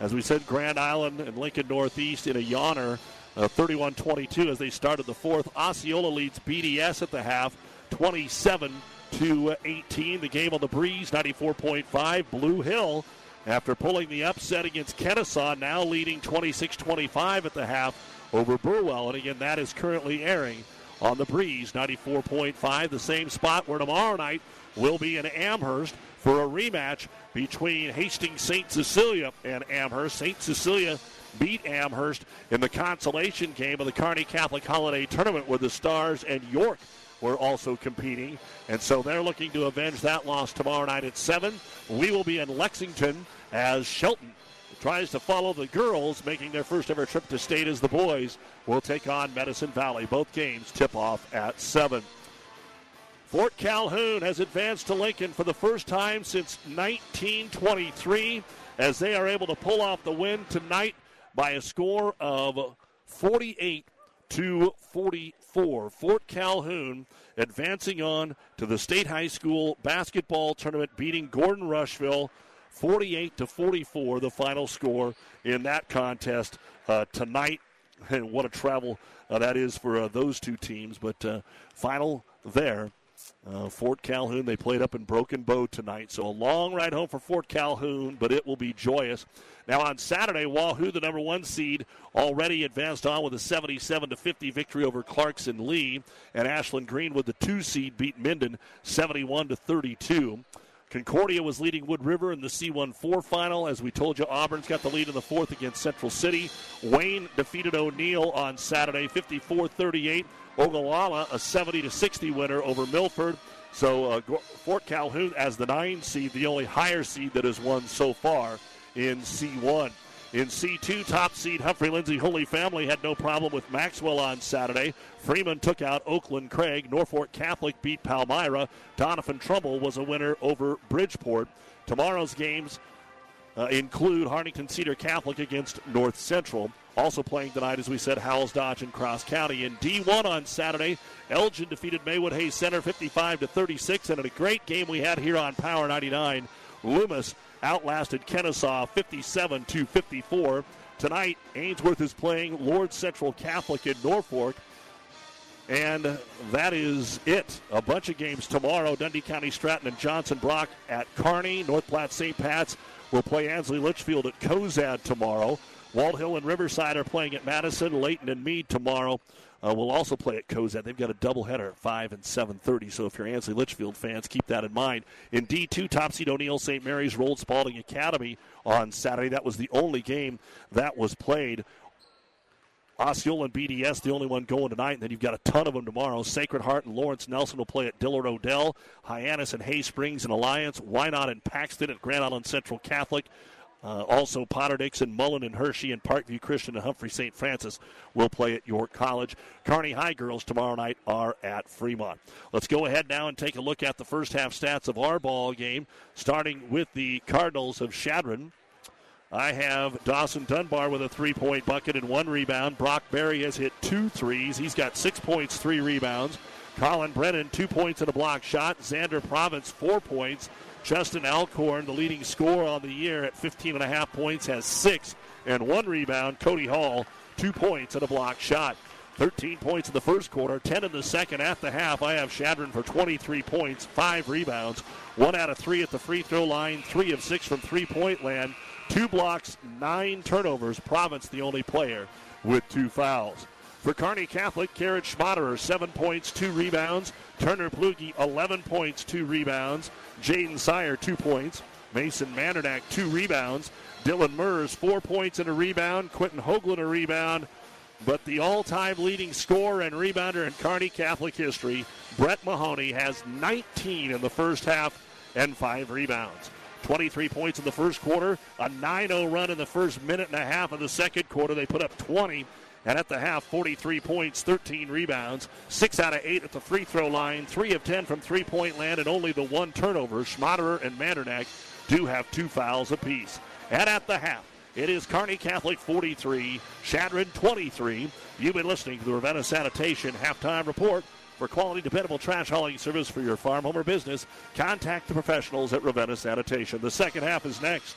As we said, Grand Island and Lincoln Northeast in a yawner, uh, 31-22 as they started the fourth. Osceola leads BDS at the half, 27 to 18. The game on the breeze, 94.5. Blue Hill, after pulling the upset against Kenesaw, now leading 26-25 at the half over Burwell. And again, that is currently airing on the breeze, 94.5, the same spot where tomorrow night will be in Amherst for a rematch between Hastings St. Cecilia and Amherst. St. Cecilia beat Amherst in the consolation game of the Kearney Catholic Holiday Tournament with the Stars and York were also competing. And so they're looking to avenge that loss tomorrow night at 7. We will be in Lexington as Shelton tries to follow the girls making their first ever trip to state as the boys will take on Medicine Valley. Both games tip off at 7. Fort Calhoun has advanced to Lincoln for the first time since 1923 as they are able to pull off the win tonight by a score of 48 to 44. Fort Calhoun advancing on to the state high school basketball tournament, beating Gordon Rushville 48 to 44, the final score in that contest uh, tonight. And what a travel uh, that is for uh, those two teams. But uh, final there. Uh, Fort Calhoun, they played up in Broken Bow tonight. So a long ride home for Fort Calhoun, but it will be joyous. Now on Saturday, Wahoo, the number one seed, already advanced on with a 77 to 50 victory over Clarkson Leigh, and Ashland Greenwood the two seed beat Minden 71 to 32. Concordia was leading Wood River in the C1-4 final. As we told you, Auburn's got the lead in the fourth against Central City. Wayne defeated O'Neill on Saturday, 54-38. Ogallala, a 70 to 60 winner over Milford. So uh, Fort Calhoun, as the nine seed, the only higher seed that has won so far in C1. In C2, top seed Humphrey Lindsay Holy Family had no problem with Maxwell on Saturday. Freeman took out Oakland Craig. Norfolk Catholic beat Palmyra. Doniphan-Trumbull was a winner over Bridgeport. Tomorrow's games uh, include Hartington Cedar Catholic against North Central. Also playing tonight, as we said, Howells Dodge and Cross County. In D1 on Saturday, Elgin defeated Maywood Hayes Center 55 to 36, and in a great game we had here on Power 99, Loomis outlasted Kenesaw 57 to 54. Tonight, Ainsworth is playing Lourdes Central Catholic in Norfolk. And that is it. A bunch of games tomorrow. Dundee County Stratton and Johnson Brock at Kearney. North Platte St. Pat's will play Ansley Litchfield at Cozad tomorrow. Walthill and Riverside are playing at Madison. Leyton and Mead tomorrow uh, will also play at Cozad. They've got a doubleheader at 5 and 7.30, so if you're Ansley Litchfield fans, keep that in mind. In D2, Top Seed O'Neill St. Mary's rolled Spalding Academy on Saturday. That was the only game that was played. Osceola and BDS, the only one going tonight, and then you've got a ton of them tomorrow. Sacred Heart and Lawrence Nelson will play at Diller-Odell. Hyannis and Hay Springs and Alliance. Wynot and Paxton at Grand Island Central Catholic. Uh, also, Potter Dixon, Mullen, and Hershey, and Parkview Christian and Humphrey St. Francis will play at York College. Kearney High girls tomorrow night are at Fremont. Let's go ahead now and take a look at the first half stats of our ball game, starting with the Cardinals of Chadron. I have Dawson Dunbar with a three point bucket and one rebound. Brock Berry has hit two threes. He's got six points, three rebounds. Colin Brennan, two points and a block shot. Xander Province, four points. Justin Alcorn, the leading scorer on the year at 15 and a half points, has six and one rebound. Cody Hall, two points and a block shot. 13 points in the first quarter, 10 in the second. At the half, I have Chadron for 23 points, five rebounds, one out of three at the free throw line, three of six from three point land. Two blocks, nine turnovers. Province the only player with two fouls. For Kearney Catholic, Garrett Schmaderer, seven points, two rebounds. Turner Plugi, 11 points, two rebounds. Jaden Sire, two points. Mason Mandernack, two rebounds. Dylan Mers, four points and a rebound. Quentin Hoagland, a rebound. But the all time leading scorer and rebounder in Kearney Catholic history, Brett Mahoney, has 19 in the first half and five rebounds. 23 points in the first quarter, a 9 0 run in the first minute and a half of the second quarter. They put up 20, and at the half, 43 points, 13 rebounds, 6 out of 8 at the free throw line, 3 of 10 from three point land, and only the one turnover. Schmaderer and Mandernack do have two fouls apiece. And at the half, it is Kearney Catholic 43, Chadron 23. You've been listening to the Ravenna Sanitation halftime report. For quality, dependable trash hauling service for your farm, home, or business, contact the professionals at Ravenna Sanitation. The second half is next.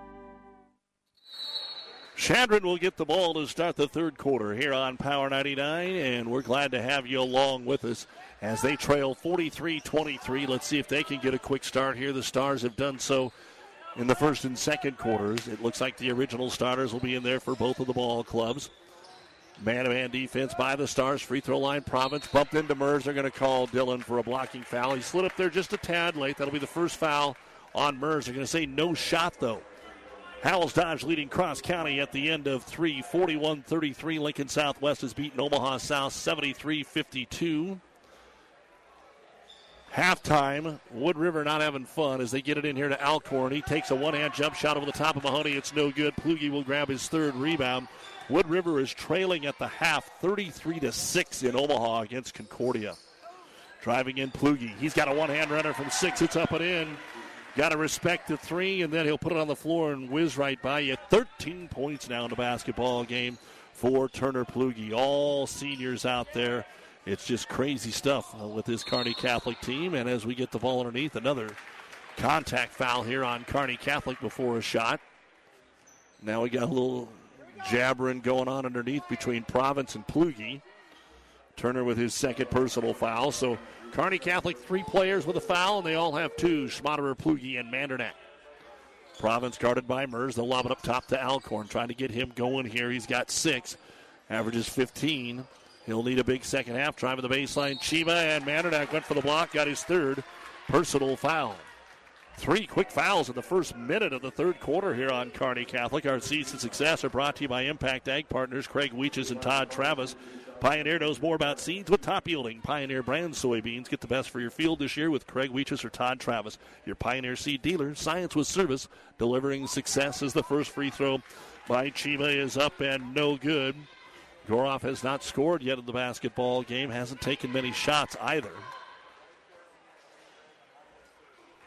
Chadron will get the ball to start the third quarter here on Power 99, and we're glad to have you along with us as they trail 43 23. Let's see if they can get a quick start here. The Stars have done so in the first and second quarters. It looks like the original starters will be in there for both of the ball clubs. Man to man defense by the Stars. Free throw line. Province bumped into Mers. They're going to call Dylan for a blocking foul. He slid up there just a tad late. That'll be the first foul on Mers. They're going to say no shot, though. Howells Dodge leading Cross County at the end of three, 41 33. Lincoln Southwest has beaten Omaha South 73 52. Halftime, Wood River not having fun as they get it in here to Alcorn. He takes a one hand jump shot over the top of Mahoney. It's no good. Plugi will grab his third rebound. Wood River is trailing at the half 33 to 6 in Omaha against Concordia. Driving in Plugi. He's got a one hand runner from six. It's up and in. Got to respect the three, and then he'll put it on the floor and whiz right by you. 13 points now in the basketball game for Turner Plugi. All seniors out there. It's just crazy stuff uh, with this Kearney Catholic team. And as we get the ball underneath, another contact foul here on Kearney Catholic before a shot. Now we got a little jabbering going on underneath between Province and Plugi. Turner with his second personal foul. So Kearney Catholic, three players with a foul, and they all have two Schmaderer, Plugi, and Mandernack. Province guarded by Mers. They'll lob it up top to Alcorn, trying to get him going here. He's got six, averages 15. He'll need a big second half. Driving the baseline. Chima and Mandernack went for the block, got his third personal foul. Three quick fouls in the first minute of the third quarter here on Kearney Catholic. Our season success are brought to you by Impact Ag Partners, Craig Weeches and Todd Travis. Pioneer knows more about seeds with top yielding Pioneer brand soybeans. Get the best for your field this year with Craig Weeches or Todd Travis, your Pioneer seed dealer. Science with service, delivering success as the first free throw by Chima is up and no good. Goroff has not scored yet in the basketball game, hasn't taken many shots either.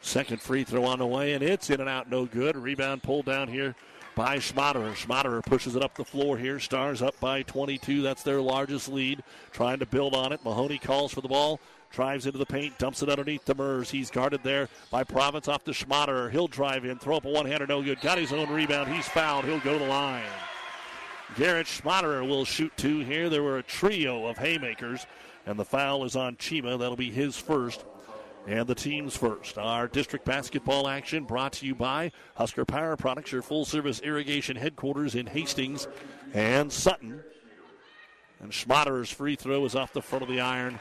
Second free throw on the way, and it's in and out, no good. Rebound pulled down here by Schmaderer. Schmaderer pushes it up the floor here. Stars up by 22. That's their largest lead. Trying to build on it. Mahoney calls for the ball. Drives into the paint, dumps it underneath the Mers. He's guarded there by Province off the Schmaderer. He'll drive in, throw up a one hander, no good. Got his own rebound. He's fouled. He'll go to the line. Garrett Schmaderer will shoot two here. There were a trio of haymakers, and the foul is on Chima. That'll be his first and the teams first. Our district basketball action brought to you by Husker Power Products, your full service irrigation headquarters in Hastings and Sutton. And Schmaderer's free throw is off the front of the iron.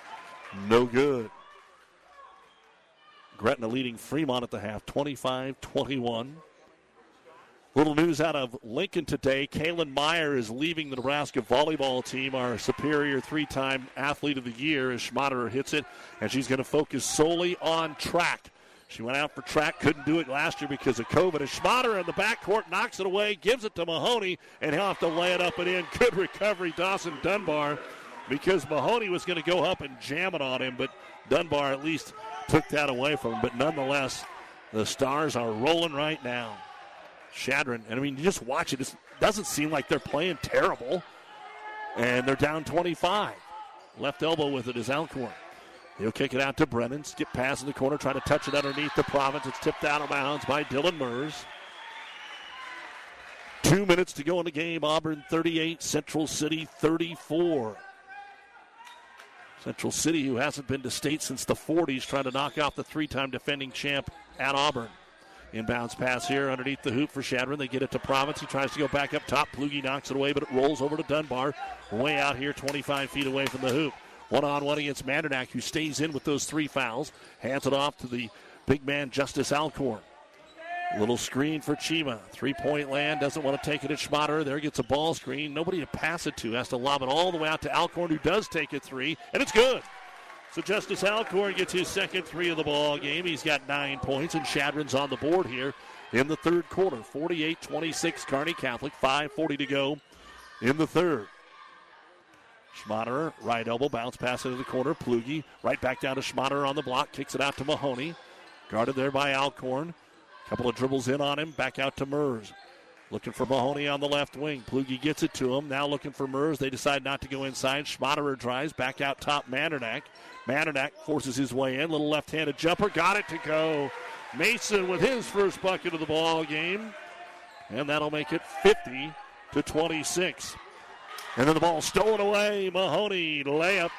No good. Gretna leading Fremont at the half, 25 21. Little news out of Lincoln today. Kalynn Meyer is leaving the Nebraska volleyball team, our superior three time athlete of the year, as Schmaderer hits it, and she's going to focus solely on track. She went out for track, couldn't do it last year because of COVID. And Schmaderer in the backcourt knocks it away, gives it to Mahoney, and he'll have to lay it up and in. Good recovery, Dawson Dunbar, because Mahoney was going to go up and jam it on him, but Dunbar at least took that away from him. But nonetheless, the Stars are rolling right now. Chadron. And I mean, you just watch it. It doesn't seem like they're playing terrible. And they're down 25. Left elbow with it is Alcorn. He'll kick it out to Brennan. Skip pass in the corner, trying to touch it underneath the Province. It's tipped out of bounds by Dylan Mers. Two minutes to go in the game. Auburn 38, Central City 34. Central City, who hasn't been to state since the 40s, trying to knock off the three time defending champ at Auburn. Inbounds pass here underneath the hoop for Chadron. They get it to Province. He tries to go back up top. Plugi knocks it away, but it rolls over to Dunbar. Way out here, 25 feet away from the hoop. One on one against Mandernack, who stays in with those three fouls. Hands it off to the big man, Justice Alcorn. Little screen for Chima. Three point land. Doesn't want to take it at Schmaderer. There gets a ball screen. Nobody to pass it to. Has to lob it all the way out to Alcorn, who does take it three, and it's good. So Justice Alcorn gets his second three of the ball game. He's got nine points, and Chadron's on the board here in the third quarter. 48 26, Kearney Catholic. 5.40 to go in the third. Schmaderer, right elbow, bounce pass into the corner. Plugi, right back down to Schmaderer on the block, kicks it out to Mahoney. Guarded there by Alcorn. Couple of dribbles in on him, back out to Mers. Looking for Mahoney on the left wing. Plugi gets it to him. Now looking for Mers. They decide not to go inside. Schmaderer drives back out top Mandernack. Mandernack forces his way in. Little left handed jumper. Got it to go. Mason with his first bucket of the ball game. And that'll make it 50 to 26. And then the ball stolen away. Mahoney layup.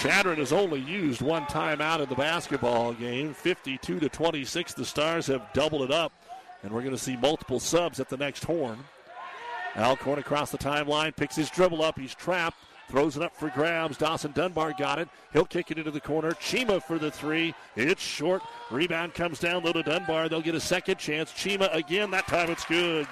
Chadron has only used one timeout in the basketball game. 52 to 26. The Stars have doubled it up. And we're going to see multiple subs at the next horn. Alcorn across the timeline, picks his dribble up. He's trapped. Throws it up for grabs. Dawson Dunbar got it. He'll kick it into the corner. Chima for the three. It's short. Rebound comes down low to Dunbar. They'll get a second chance. Chima again. That time it's good.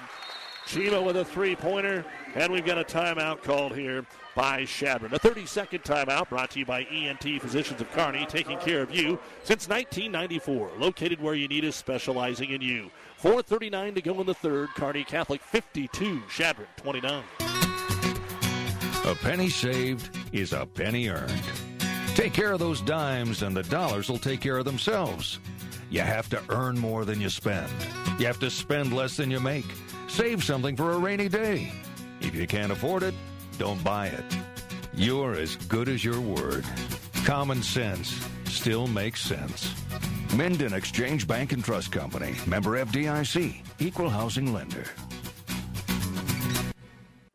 Chima with a three pointer. And we've got a timeout called here by Chadron. A 30 second timeout brought to you by ENT Physicians of Kearney, taking care of you since 1994. Located where you need us, specializing in you. 4.39 to go in the third. Kearney Catholic 52, Chadron 29. A penny saved is a penny earned. Take care of those dimes, and the dollars will take care of themselves. You have to earn more than you spend. You have to spend less than you make. Save something for a rainy day. If you can't afford it, don't buy it. You're as good as your word. Common sense still makes sense. Minden Exchange Bank and Trust Company, member FDIC, equal housing lender.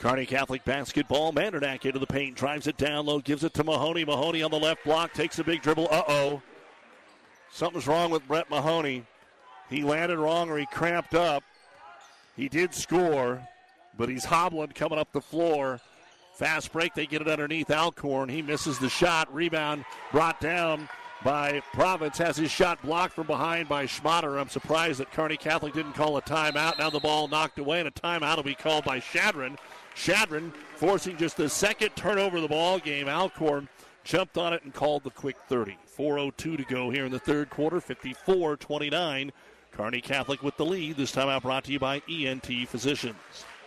Kearney Catholic basketball. Mandernack into the paint, drives it down low, gives it to Mahoney. Mahoney on the left block, takes a big dribble. Uh oh. Something's wrong with Brett Mahoney. He landed wrong or he cramped up. He did score, but he's hobbling coming up the floor. Fast break, they get it underneath Alcorn. He misses the shot. Rebound brought down by Province. Has his shot blocked from behind by Schmaderer. I'm surprised that Kearney Catholic didn't call a timeout. Now the ball knocked away, and a timeout will be called by Chadron. Chadron forcing just the second turnover of the ball game. Alcorn jumped on it and called the quick 30. 4.02 to go here in the third quarter, 54 29. Kearney Catholic with the lead. This time out brought to you by ENT Physicians.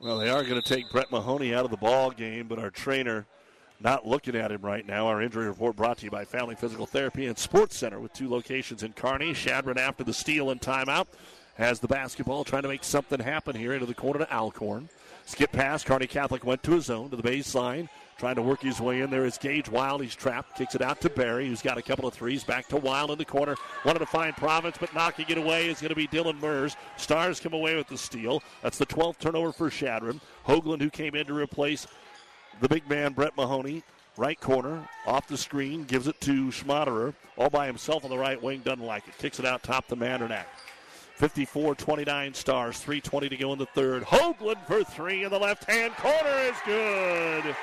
Well, they are going to take Brett Mahoney out of the ball game, but our trainer not looking at him right now. Our injury report brought to you by Family Physical Therapy and Sports Center with two locations in Kearney. Chadron after the steal and timeout has the basketball trying to make something happen here into the corner to Alcorn. Skip pass. Kearney Catholic went to his zone to the baseline. Trying to work his way in there is Gage Wild. He's trapped. Kicks it out to Barry, who's got a couple of threes. Back to Wild in the corner. Wanted to find Province, but knocking it away is going to be Dylan Mers. Stars come away with the steal. That's the 12th turnover for Chadron. Hoagland, who came in to replace the big man, Brett Mahoney. Right corner, off the screen, gives it to Schmaderer. All by himself on the right wing, doesn't like it. Kicks it out top to Mandernack. 54 29 stars, 3.20 to go in the third. Hoagland for three in the left hand corner is good.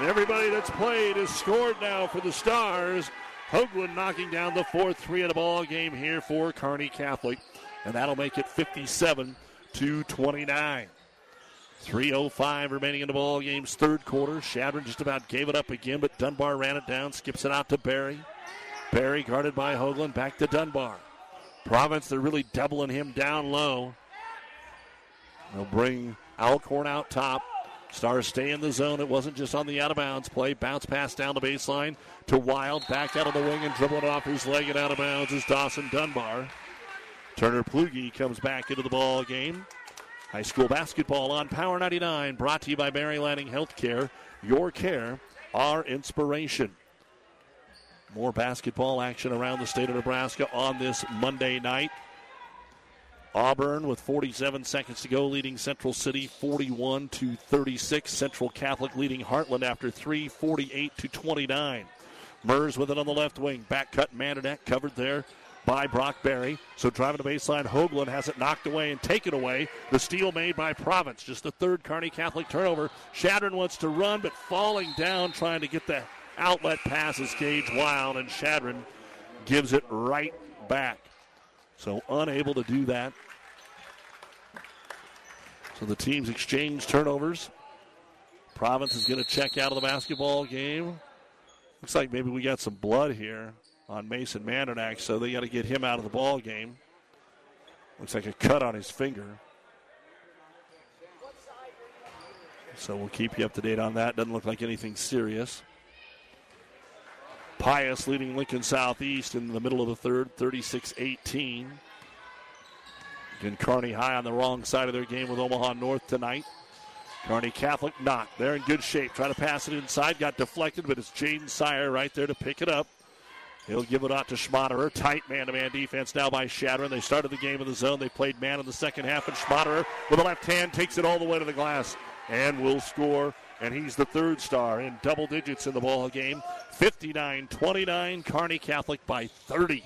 Everybody that's played has scored now for the Stars. Hoagland knocking down the fourth three of the ball game here for Kearney Catholic, and that'll make it 57 to 29. 3.05 remaining in the ball game's third quarter. Chadron just about gave it up again, but Dunbar ran it down, skips it out to Barry. Barry guarded by Hoagland, back to Dunbar. Province, they're really doubling him down low. They'll bring Alcorn out top. Stars stay in the zone. It wasn't just on the out of bounds play. Bounce pass down the baseline to Wild. Back out of the wing and dribbling off his leg and out of bounds is Dawson Dunbar. Turner Plugi comes back into the ball game. High school basketball on Power 99, brought to you by Mary Lanning Healthcare. Your care, our inspiration. More basketball action around the state of Nebraska on this Monday night. Auburn with 47 seconds to go, leading Central City 41 to 36. Central Catholic leading Heartland after 3, 48 to 29. Mers with it on the left wing. Back cut Mandernack covered there by Brock Barry. So driving the baseline, Hoagland has it knocked away and taken away. The steal made by Province. Just the third Kearney Catholic turnover. Chadron wants to run, but falling down trying to get the outlet pass is Gage Wild, and Chadron gives it right back. So unable to do that. So the teams exchange turnovers. Province is going to check out of the basketball game. Looks like maybe we got some blood here. on Mason Mandernack, so they got to get him out of the ball game. Looks like a cut on his finger. So we'll keep you up to date on that. Doesn't look like anything serious. Pius leading Lincoln Southeast in the middle of the third, 36 18. Again, Kearney high on the wrong side of their game with Omaha North tonight. Kearney Catholic not. They're in good shape. Try to pass it inside. Got deflected, but it's Jaden Sire right there to pick it up. He'll give it out to Schmaderer. Tight man to man defense now by Chadron. They started the game in the zone. They played man in the second half, and Schmaderer with a left hand takes it all the way to the glass and will score. And he's the third star in double digits in the ball game. 59 29, Kearney Catholic by 30.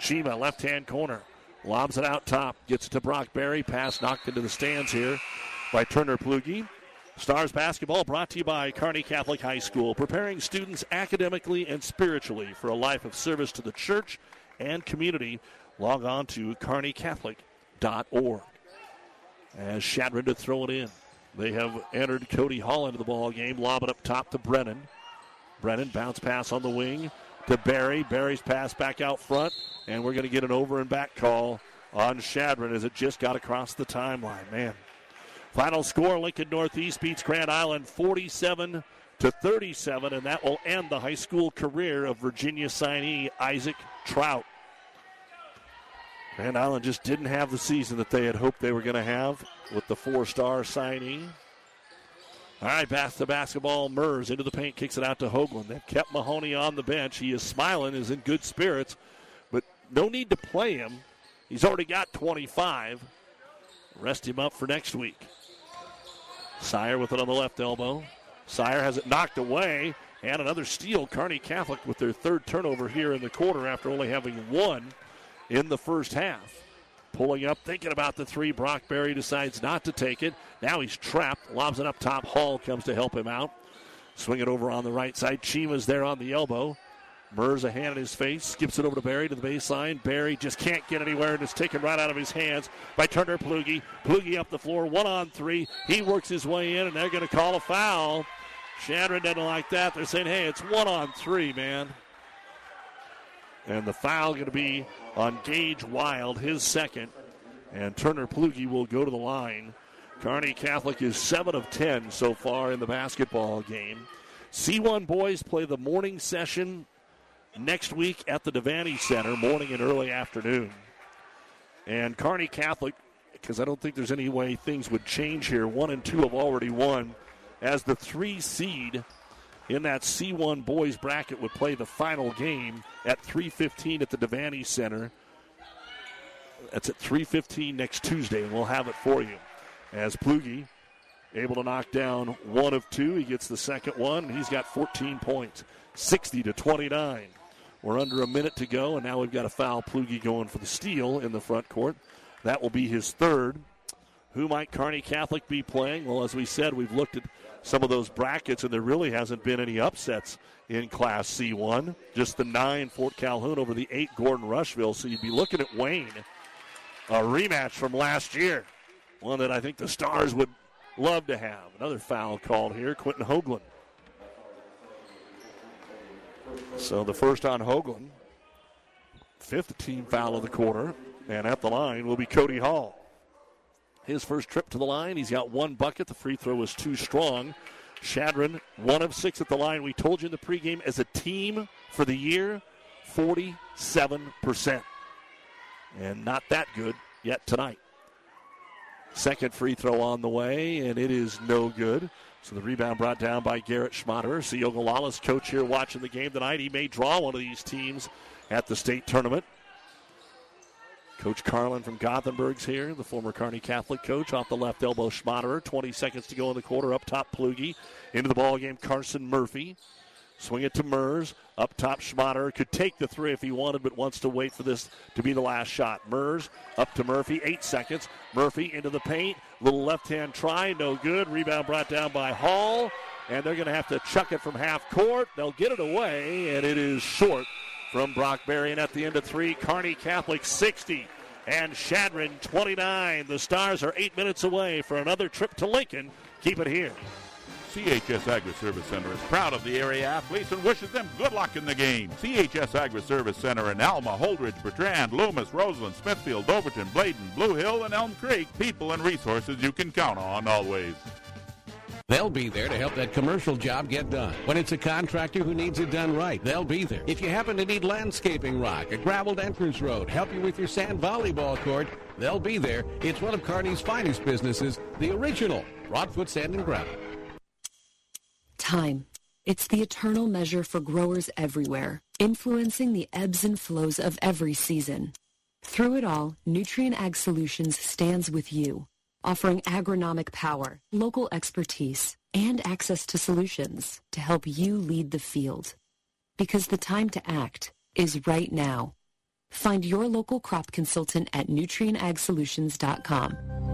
Chima, left hand corner. Lobs it out top. Gets it to Brock Berry. Pass knocked into the stands here by Turner Plugi. Stars basketball brought to you by Kearney Catholic High School, preparing students academically and spiritually for a life of service to the church and community. Log on to kearneycatholic.org. As Chadron to throw it in. They have entered Cody Hall into the ball game. Lob it up top to Brennan. Brennan bounce pass on the wing to Barry. Barry's pass back out front, and we're going to get an over and back call on Chadron as it just got across the timeline. Man. Final score Lincoln Northeast beats Grand Island 47 to 37, and that will end the high school career of Virginia signee Isaac Trout. Grand Island just didn't have the season that they had hoped they were going to have with the four star signee. All right, pass the basketball. Mers into the paint, kicks it out to Hoagland. They've kept Mahoney on the bench. He is smiling, is in good spirits, but no need to play him. He's already got 25. Rest him up for next week. Sire with it on the left elbow. Sire has it knocked away, and another steal. Kearney Catholic with their third turnover here in the quarter after only having one in the first half. Pulling up, thinking about the three. Brock Berry decides not to take it. Now he's trapped. Lobs it up top. Hall comes to help him out. Swing it over on the right side. Chima's there on the elbow. Mers a hand in his face, skips it over to Barry to the baseline. Barry just can't get anywhere and it's taken right out of his hands by Turner Plugi. Plugi up the floor, one on three. He works his way in and they're going to call a foul. Chadron doesn't like that. They're saying, hey, it's one on three, man. And the foul going to be on Gage Wild, his second. And Turner Plugi will go to the line. Kearney Catholic is 7 of 10 so far in the basketball game. C1 boys play the morning session next week at the Devaney Center, morning and early afternoon. And Kearney Catholic, because I don't think there's any way things would change here, one and two have already won. As the three seed in that C1 boys bracket would play the final game at 3:15 at the Devaney Center. That's at 3:15 next Tuesday, and we'll have it for you. As Plugi able to knock down one of two, he gets the second one. He's got 14 points, 60 to 29. We're under a minute to go, and now we've got a foul. Plugi going for the steal in the front court. That will be his third. Who might Kearney Catholic be playing? Well, as we said, we've looked at some of those brackets, and there really hasn't been any upsets in Class C1. Just the nine Fort Calhoun over the eight Gordon Rushville. So you'd be looking at Wayne, a rematch from last year, one that I think the Stars would love to have. Another foul called here, Quentin Hoagland. So the first on Hoagland, fifth team foul of the quarter, and at the line will be Cody Hall. His first trip to the line, he's got one bucket. The free throw was too strong. Chadron, one of six at the line. We told you in the pregame, as a team for the year, 47%. And not that good yet tonight. Second free throw on the way, and it is no good. So the rebound brought down by Garrett Schmaderer. See Ogallala's coach here watching the game tonight. He may draw one of these teams at the state tournament. Coach Carlin from Gothenburg's here, the former Kearney Catholic coach, off the left elbow, Schmaderer. 20 seconds to go in the quarter. Up top, Plugi. Into the ball game, Carson Murphy. Swing it to Mers. Up top, Schmaderer could take the three if he wanted, but wants to wait for this to be the last shot. Mers up to Murphy. Eight seconds. Murphy into the paint. Little left hand try. No good. Rebound brought down by Hall. And they're going to have to chuck it from half court. They'll get it away, and it is short from Brock. And at the end of three, Kearney Catholic 60 and Chadron 29. The Stars are eight minutes away for another trip to Lincoln. Keep it here. CHS Agri Service Center is proud of the area athletes and wishes them good luck in the game. CHS Agri Service Center in Alma, Holdrege, Bertrand, Loomis, Roseland, Smithfield, Overton, Bladen, Blue Hill, and Elm Creek. People and resources you can count on always. They'll be there to help that commercial job get done. When it's a contractor who needs it done right, they'll be there. If you happen to need landscaping rock, a graveled entrance road, help you with your sand volleyball court, they'll be there. It's one of Kearney's finest businesses, the original Broadfoot Sand and Gravel. Time. It's the eternal measure for growers everywhere, influencing the ebbs and flows of every season. Through it all, Nutrien Ag Solutions stands with you offering agronomic power, local expertise, and access to solutions to help you lead the field. Because the time to act is right now. Find your local crop consultant at nutrienagsolutions.com.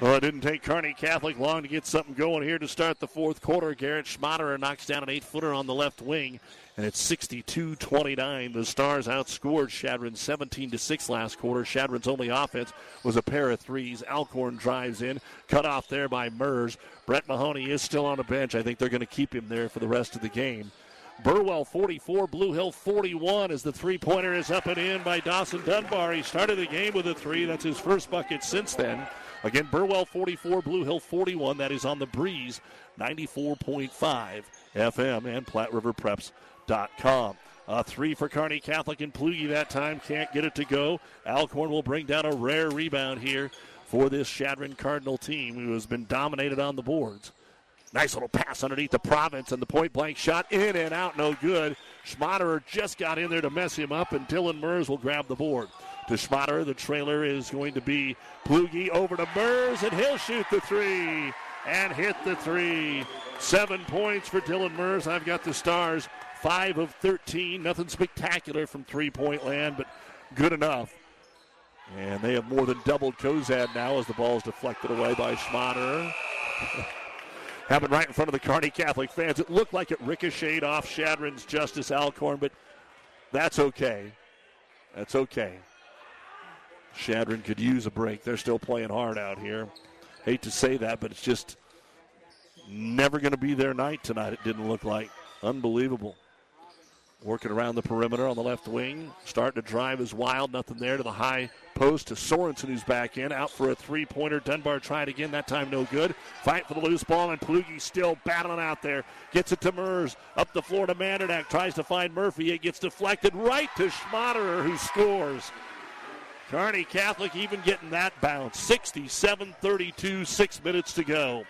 Well, it didn't take Kearney Catholic long to get something going here to start the fourth quarter. Garrett Schmaderer knocks down an eight footer on the left wing, and it's 62 29. The Stars outscored Chadron 17 6 last quarter. Chadron's only offense was a pair of threes. Alcorn drives in, cut off there by Mers. Brett Mahoney is still on the bench. I think they're going to keep him there for the rest of the game. Burwell 44, Blue Hill 41 as the three pointer is up and in by Dawson Dunbar. He started the game with a three. That's his first bucket since then. Again, Burwell 44, Blue Hill 41. That is on the breeze, 94.5 FM and PlatteRiverPreps.com. A uh, three for Kearney Catholic and Plugi that time. Can't get it to go. Alcorn will bring down a rare rebound here for this Chadron Cardinal team who has been dominated on the boards. Nice little pass underneath the Province and the point blank shot in and out, no good. Schmaderer just got in there to mess him up, and Dylan Mers will grab the board to Schmaderer. The trailer is going to be Plugi over to Mers, and he'll shoot the three and hit the three. Seven points for Dylan Mers. I've got the Stars five of 13. Nothing spectacular from three point land, but good enough. And they have more than doubled Cozad now as the ball is deflected away by Schmaderer. Happened right in front of the Kearney Catholic fans. It looked like it ricocheted off Chadron's Justice Alcorn, but that's okay. That's okay. Chadron could use a break. They're still playing hard out here. Hate to say that, but it's just never going to be their night tonight, it didn't look like. Unbelievable. Working around the perimeter on the left wing. Starting to drive is wild. Nothing there to the high post to Sorensen, who's back in. Out for a three pointer. Dunbar tried again. That time no good. Fight for the loose ball, and Plugi still battling out there. Gets it to Mers. Up the floor to Mandernack. Tries to find Murphy. It gets deflected right to Schmaderer, who scores. Kearney Catholic even getting that bounce. 67 32, six minutes to go.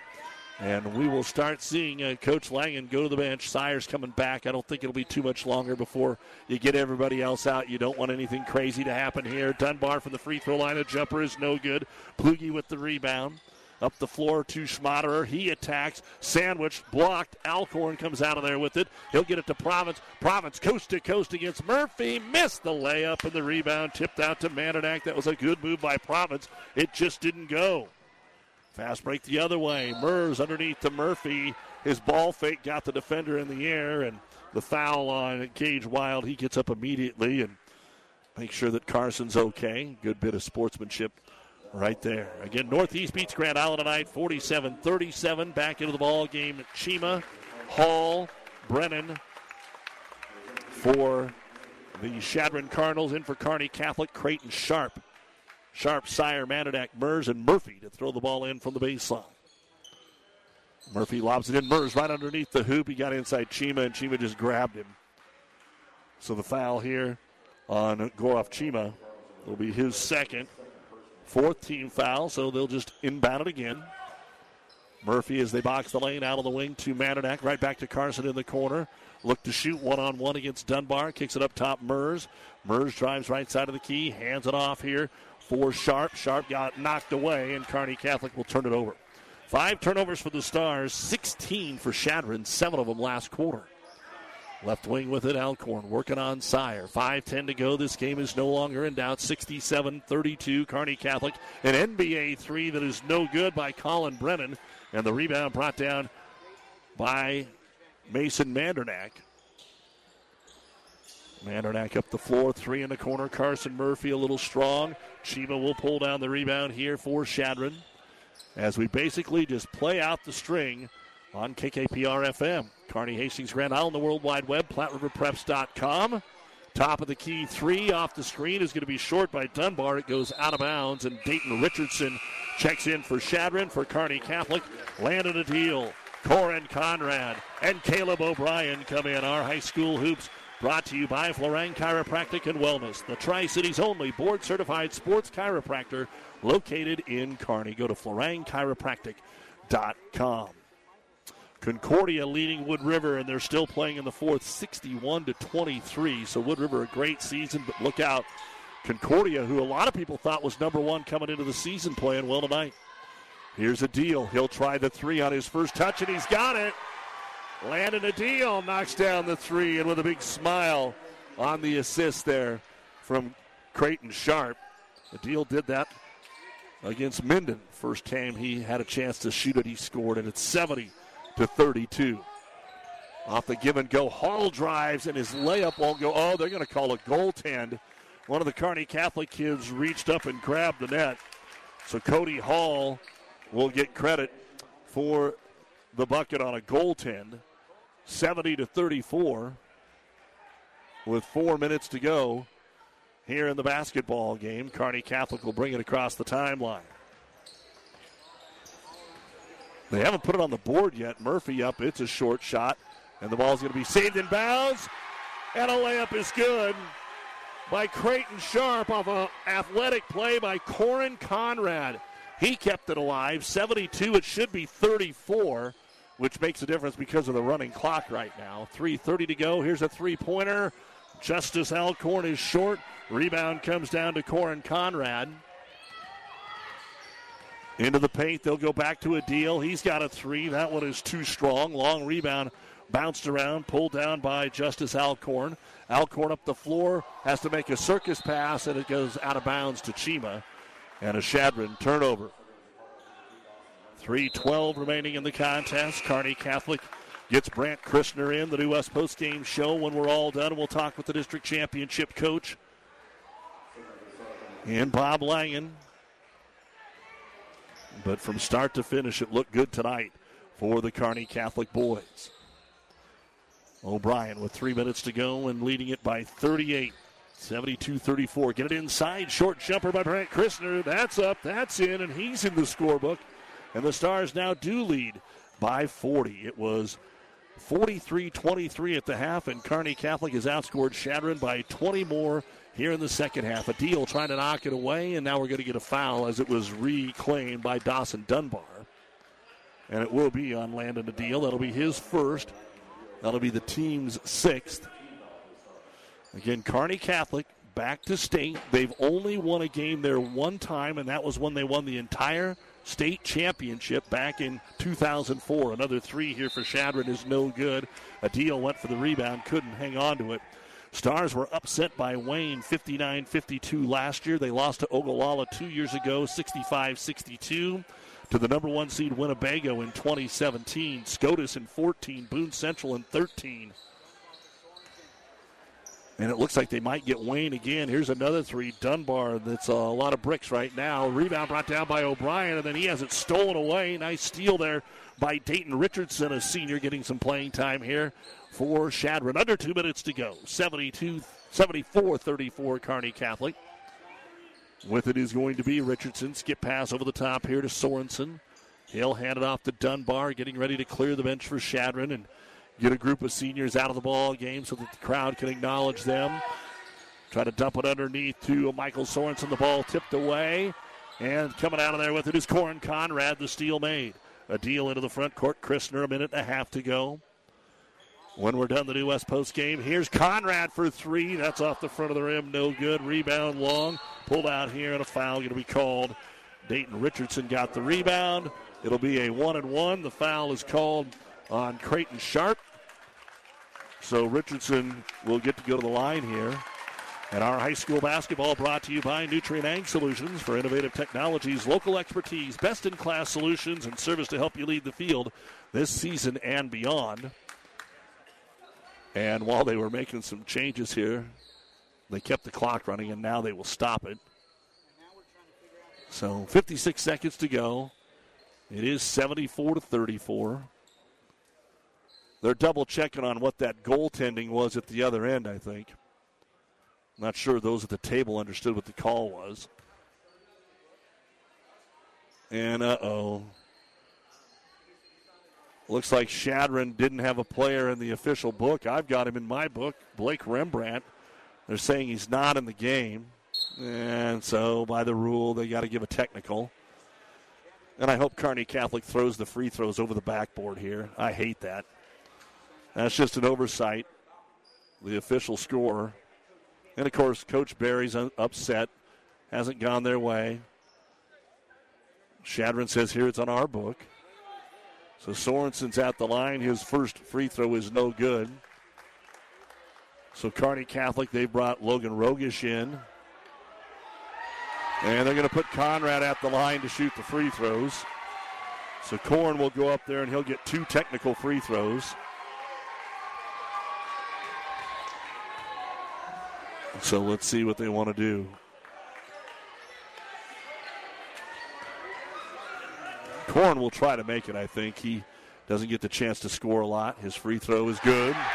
And we will start seeing uh, Coach Langen go to the bench. Sires coming back. I don't think it'll be too much longer before you get everybody else out. You don't want anything crazy to happen here. Dunbar from the free throw line. A jumper is no good. Plugi with the rebound. Up the floor to Schmaderer. He attacks. Sandwich blocked. Alcorn comes out of there with it. He'll get it to Province. Province coast to coast against Murphy. Missed the layup and the rebound. Tipped out to Mandernack. That was a good move by Province. It just didn't go. Fast break the other way. Mers underneath to Murphy. His ball fake got the defender in the air, and the foul on Gage Wild. He gets up immediately and makes sure that Carson's okay. Good bit of sportsmanship right there. Again, Northeast beats Grand Island tonight, 47-37. Back into the ball game, Chima, Hall, Brennan for the Chadron Cardinals. In for Kearney Catholic, Creighton Sharp. Sharp, Sire, Mandernack, Mers, and Murphy to throw the ball in from the baseline. Murphy lobs it in. Mers right underneath the hoop. He got inside Chima, and Chima just grabbed him. So the foul here on Goroff Chima will be his second. Fourth team foul, so they'll just inbound it again. Murphy as they box the lane out of the wing to Mandernack. Right back to Carson in the corner. Look to shoot one on one against Dunbar. Kicks it up top, Mers. Mers drives right side of the key. Hands it off here for Sharp. Sharp got knocked away, and Kearney Catholic will turn it over. Five turnovers for the Stars, 16 for Chadron, seven of them last quarter. Left wing with it, Alcorn working on Sire. 5.10 to go. This game is no longer in doubt. 67 32, Kearney Catholic. An NBA three that is no good by Colin Brennan. And the rebound brought down by Mason Mandernack. Mandernack up the floor, three in the corner. Carson Murphy a little strong. Chima will pull down the rebound here for Chadron. as we basically just play out the string on KKPR FM. Kearney Hastings Grand Island, the World Wide Web, PlatteRiverPreps.com. Top of the key three off the screen is going to be short by Dunbar. It goes out of bounds, and Dayton Richardson checks in for Chadron for Kearney Catholic. Landed a deal. Corin Conrad and Caleb O'Brien come in. Our high school hoops brought to you by Florang Chiropractic and Wellness, the Tri Cities only board certified sports chiropractor located in Kearney. Go to FlorangChiropractic.com. Concordia leading Wood River, and they're still playing in the fourth, 61 to 23. So Wood River a great season, but look out, Concordia, who a lot of people thought was number one coming into the season, playing well tonight. Here's a deal. He'll try the three on his first touch, and he's got it. Landon a deal knocks down the three, and with a big smile on the assist there from Creighton Sharp. The deal did that against Minden. First time he had a chance to shoot it, he scored, and it's 70 to 32. Off the give and go, Hall drives, and his layup won't go. Oh, they're going to call a goaltend. One of the Kearney Catholic kids reached up and grabbed the net. So Cody Hall will get credit for the bucket on a goaltend. 70 to 34 with four minutes to go here in the basketball game. Kearney Catholic will bring it across the timeline. They haven't put it on the board yet. Murphy up. It's a short shot. And the ball's going to be saved in bounds. And a layup is good by Creighton Sharp off an athletic play by Corin Conrad. He kept it alive. 72. It should be 34, which makes a difference because of the running clock right now. 3.30 to go. Here's a three pointer. Justice Alcorn is short. Rebound comes down to Corin Conrad. Into the paint. They'll go back to a deal. He's got a three. That one is too strong. Long rebound. Bounced around. Pulled down by Justice Alcorn. Alcorn up the floor. Has to make a circus pass, and it goes out of bounds to Chima. And a Chadron turnover. 3.12 remaining in the contest. Kearney Catholic gets Brant Christner in, the New West Post Game Show. When we're all done, we'll talk with the district championship coach. And Bob Langen. But from start to finish, it looked good tonight for the Kearney Catholic boys. O'Brien with three minutes to go and leading it by 38. 72 34. Get it inside. Short jumper by Brant Christner. That's up. That's in. And he's in the scorebook. And the Stars now do lead by 40. It was 43 23 at the half. And Kearney Catholic has outscored Chadron by 20 more here in the second half. A deal trying to knock it away. And now we're going to get a foul as it was reclaimed by Dawson Dunbar. And it will be on Landon deal. That'll be his first. That'll be the team's sixth. Again, Kearney Catholic back to state. They've only won a game there one time, and that was when they won the entire state championship back in 2004. Another three here for Chadron is no good. A deal went for the rebound, couldn't hang on to it. Stars were upset by Wayne 59 52 last year. They lost to Ogallala two years ago, 65 62 to the number one seed Winnebago in 2017, SCOTUS in 14, Boone Central in 13. And it looks like they might get Wayne again. Here's another three. Dunbar, that's a lot of bricks right now. Rebound brought down by O'Brien, and then he has it stolen away. Nice steal there by Dayton Richardson, a senior, getting some playing time here for Chadron. Under two minutes to go. 72 74 34 Kearney Catholic. With it is going to be Richardson. Skip pass over the top here to Sorensen. He'll hand it off to Dunbar, getting ready to clear the bench for Chadron and get a group of seniors out of the ball game so that the crowd can acknowledge them. Try to dump it underneath to Michael Sorensen. The ball tipped away. And coming out of there with it is Corin Conrad, the steal made. A deal into the front court. Christner, a minute and a half to go. When we're done the New West Post game, here's Conrad for three. That's off the front of the rim. No good. Rebound long. Pulled out here, and a foul going to be called. Dayton Richardson got the rebound. It'll be a one and one. The foul is called on Creighton Sharp. So Richardson will get to go to the line here. And our high school basketball brought to you by Nutrien Ag Solutions for innovative technologies, local expertise, best in class solutions, and service to help you lead the field this season and beyond. And while they were making some changes here, they kept the clock running, and now they will stop it. So 56 seconds to go. It is 74 to 34. They're double checking on what that goaltending was at the other end, I think. Not sure those at the table understood what the call was. And uh oh. Looks like Chadron didn't have a player in the official book. I've got him in my book, Blake Rembrandt. They're saying he's not in the game. And so, by the rule, they got to give a technical. And I hope Kearney Catholic throws the free throws over the backboard here. I hate that. That's just an oversight. The official score. And of course, Coach Barry's upset. Hasn't gone their way. Chadron says here it's on our book. So Sorensen's at the line. His first free throw is no good. So Kearney Catholic, they brought Logan Rogish in. And they're going to put Conrad at the line to shoot the free throws. So Corin will go up there and he'll get two technical free throws. So let's see what they want to do. Corin will try to make it, I think. He doesn't get the chance to score a lot. His free throw is good.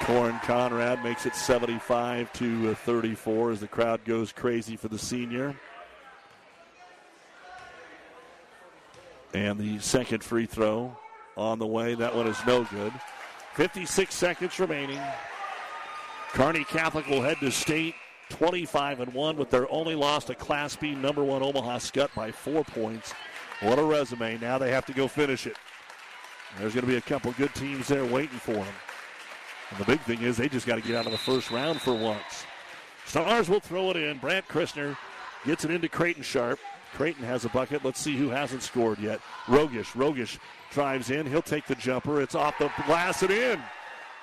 Corin Conrad makes it 75 to 34 as the crowd goes crazy for the senior. And the second free throw on the way. That one is no good. 56 seconds remaining. Kearney Catholic will head to state 25 and 1 with their only loss to Class B number one Omaha Skutt by four points. What a resume. Now they have to go finish it. There's going to be a couple good teams there waiting for them. And the big thing is they just got to get out of the first round for once. Stars will throw it in. Brant Christner gets it into Creighton Sharp. Creighton has a bucket. Let's see who hasn't scored yet. Rogish. Rogish drives in. He'll take the jumper. It's off the glass and in.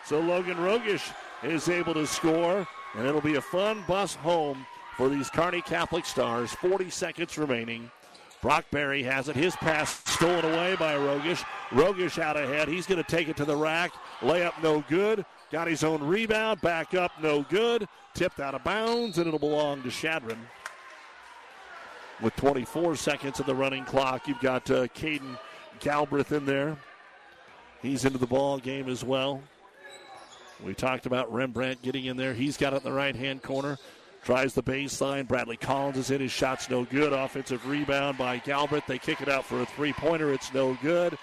So Logan Rogish is able to score. And it'll be a fun bus home for these Kearney Catholic Stars. 40 seconds remaining. Brock Berry has it. His pass stolen away by Rogish. Rogish out ahead. He's going to take it to the rack. Layup no good. Got his own rebound. Back up no good. Tipped out of bounds, and it'll belong to Chadron. With 24 seconds of the running clock, you've got uh, Caden Galbraith in there. He's into the ball game as well. We talked about Rembrandt getting in there. He's got it in the right hand corner. Tries the baseline. Bradley Collins is in. His shot's no good. Offensive rebound by Galbraith. They kick it out for a three pointer. It's no good.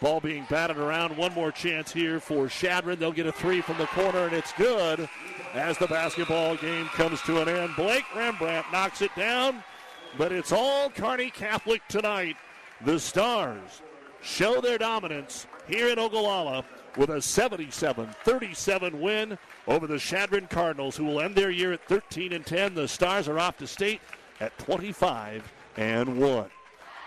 Ball being batted around. One more chance here for Chadron. They'll get a three from the corner, and it's good as the basketball game comes to an end. Blake Rembrandt knocks it down, but it's all Kearney Catholic tonight. The Stars show their dominance here in Ogallala with a 77 37 win over the Chadron Cardinals, who will end their year at 13 and 10. The Stars are off to state at 25 and 1.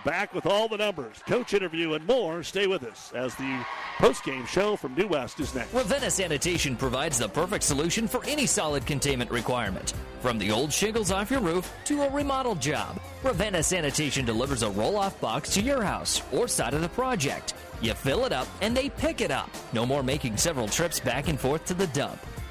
Back with all the numbers, coach interview, and more. Stay with us as the post-game show from New West is next. Ravenna Sanitation provides the perfect solution for any solid containment requirement. From the old shingles off your roof to a remodel job, Ravenna Sanitation delivers a roll-off box to your house or side of the project. You fill it up and they pick it up. No more making several trips back and forth to the dump.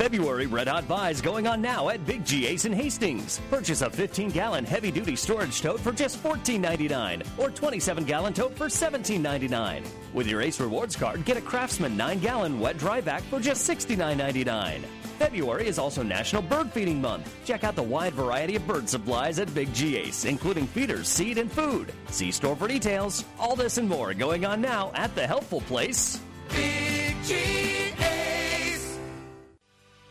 February Red Hot Buys going on now at Big G Ace in Hastings. Purchase a 15 gallon heavy duty storage tote for just $14.99 or 27 gallon tote for $17.99. With your Ace Rewards card, get a Craftsman 9 gallon wet dry vac for just $69.99. February is also National Bird Feeding Month. Check out the wide variety of bird supplies at Big G Ace, including feeders, seed, and food. See store for details. All this and more going on now at the helpful place.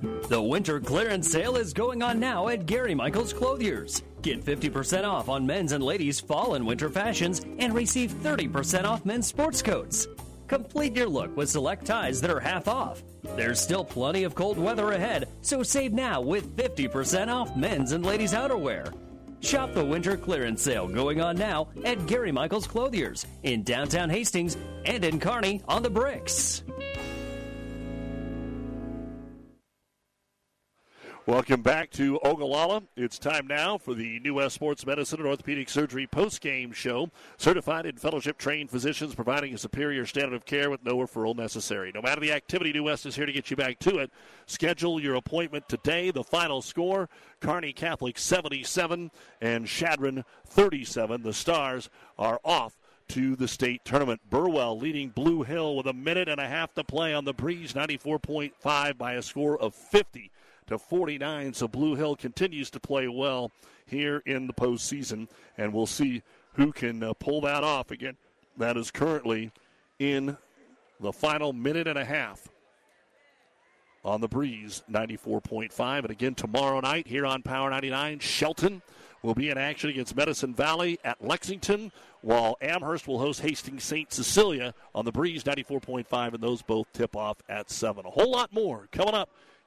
The winter clearance sale is going on now at Gary Michaels Clothiers. Get 50% off on men's and ladies' fall and winter fashions and receive 30% off men's sports coats. Complete your look with select ties that are half off. There's still plenty of cold weather ahead, so save now with 50% off men's and ladies' outerwear. Shop the winter clearance sale going on now at Gary Michaels Clothiers in downtown Hastings and in Kearney on the Bricks. Welcome back to Ogallala. It's time now for the New West Sports Medicine and Orthopedic Surgery post-game show. Certified and fellowship-trained physicians providing a superior standard of care with no referral necessary. No matter the activity, New West is here to get you back to it. Schedule your appointment today. The final score, Kearney Catholic 77 and Chadron 37. The Stars are off to the state tournament. Burwell leading Blue Hill with a minute and a half to play on the breeze, 94.5 by a score of 50 to 49. So Blue Hill continues to play well here in the postseason, and we'll see who can uh, pull that off again. That is currently in the final minute and a half on the breeze, 94.5. And again tomorrow night here on Power 99, Shelton will be in action against Medicine Valley at Lexington, while Amherst will host Hastings St. Cecilia on the breeze, 94.5, and those both tip off at 7. A whole lot more coming up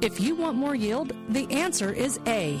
If you want more yield, the answer is A.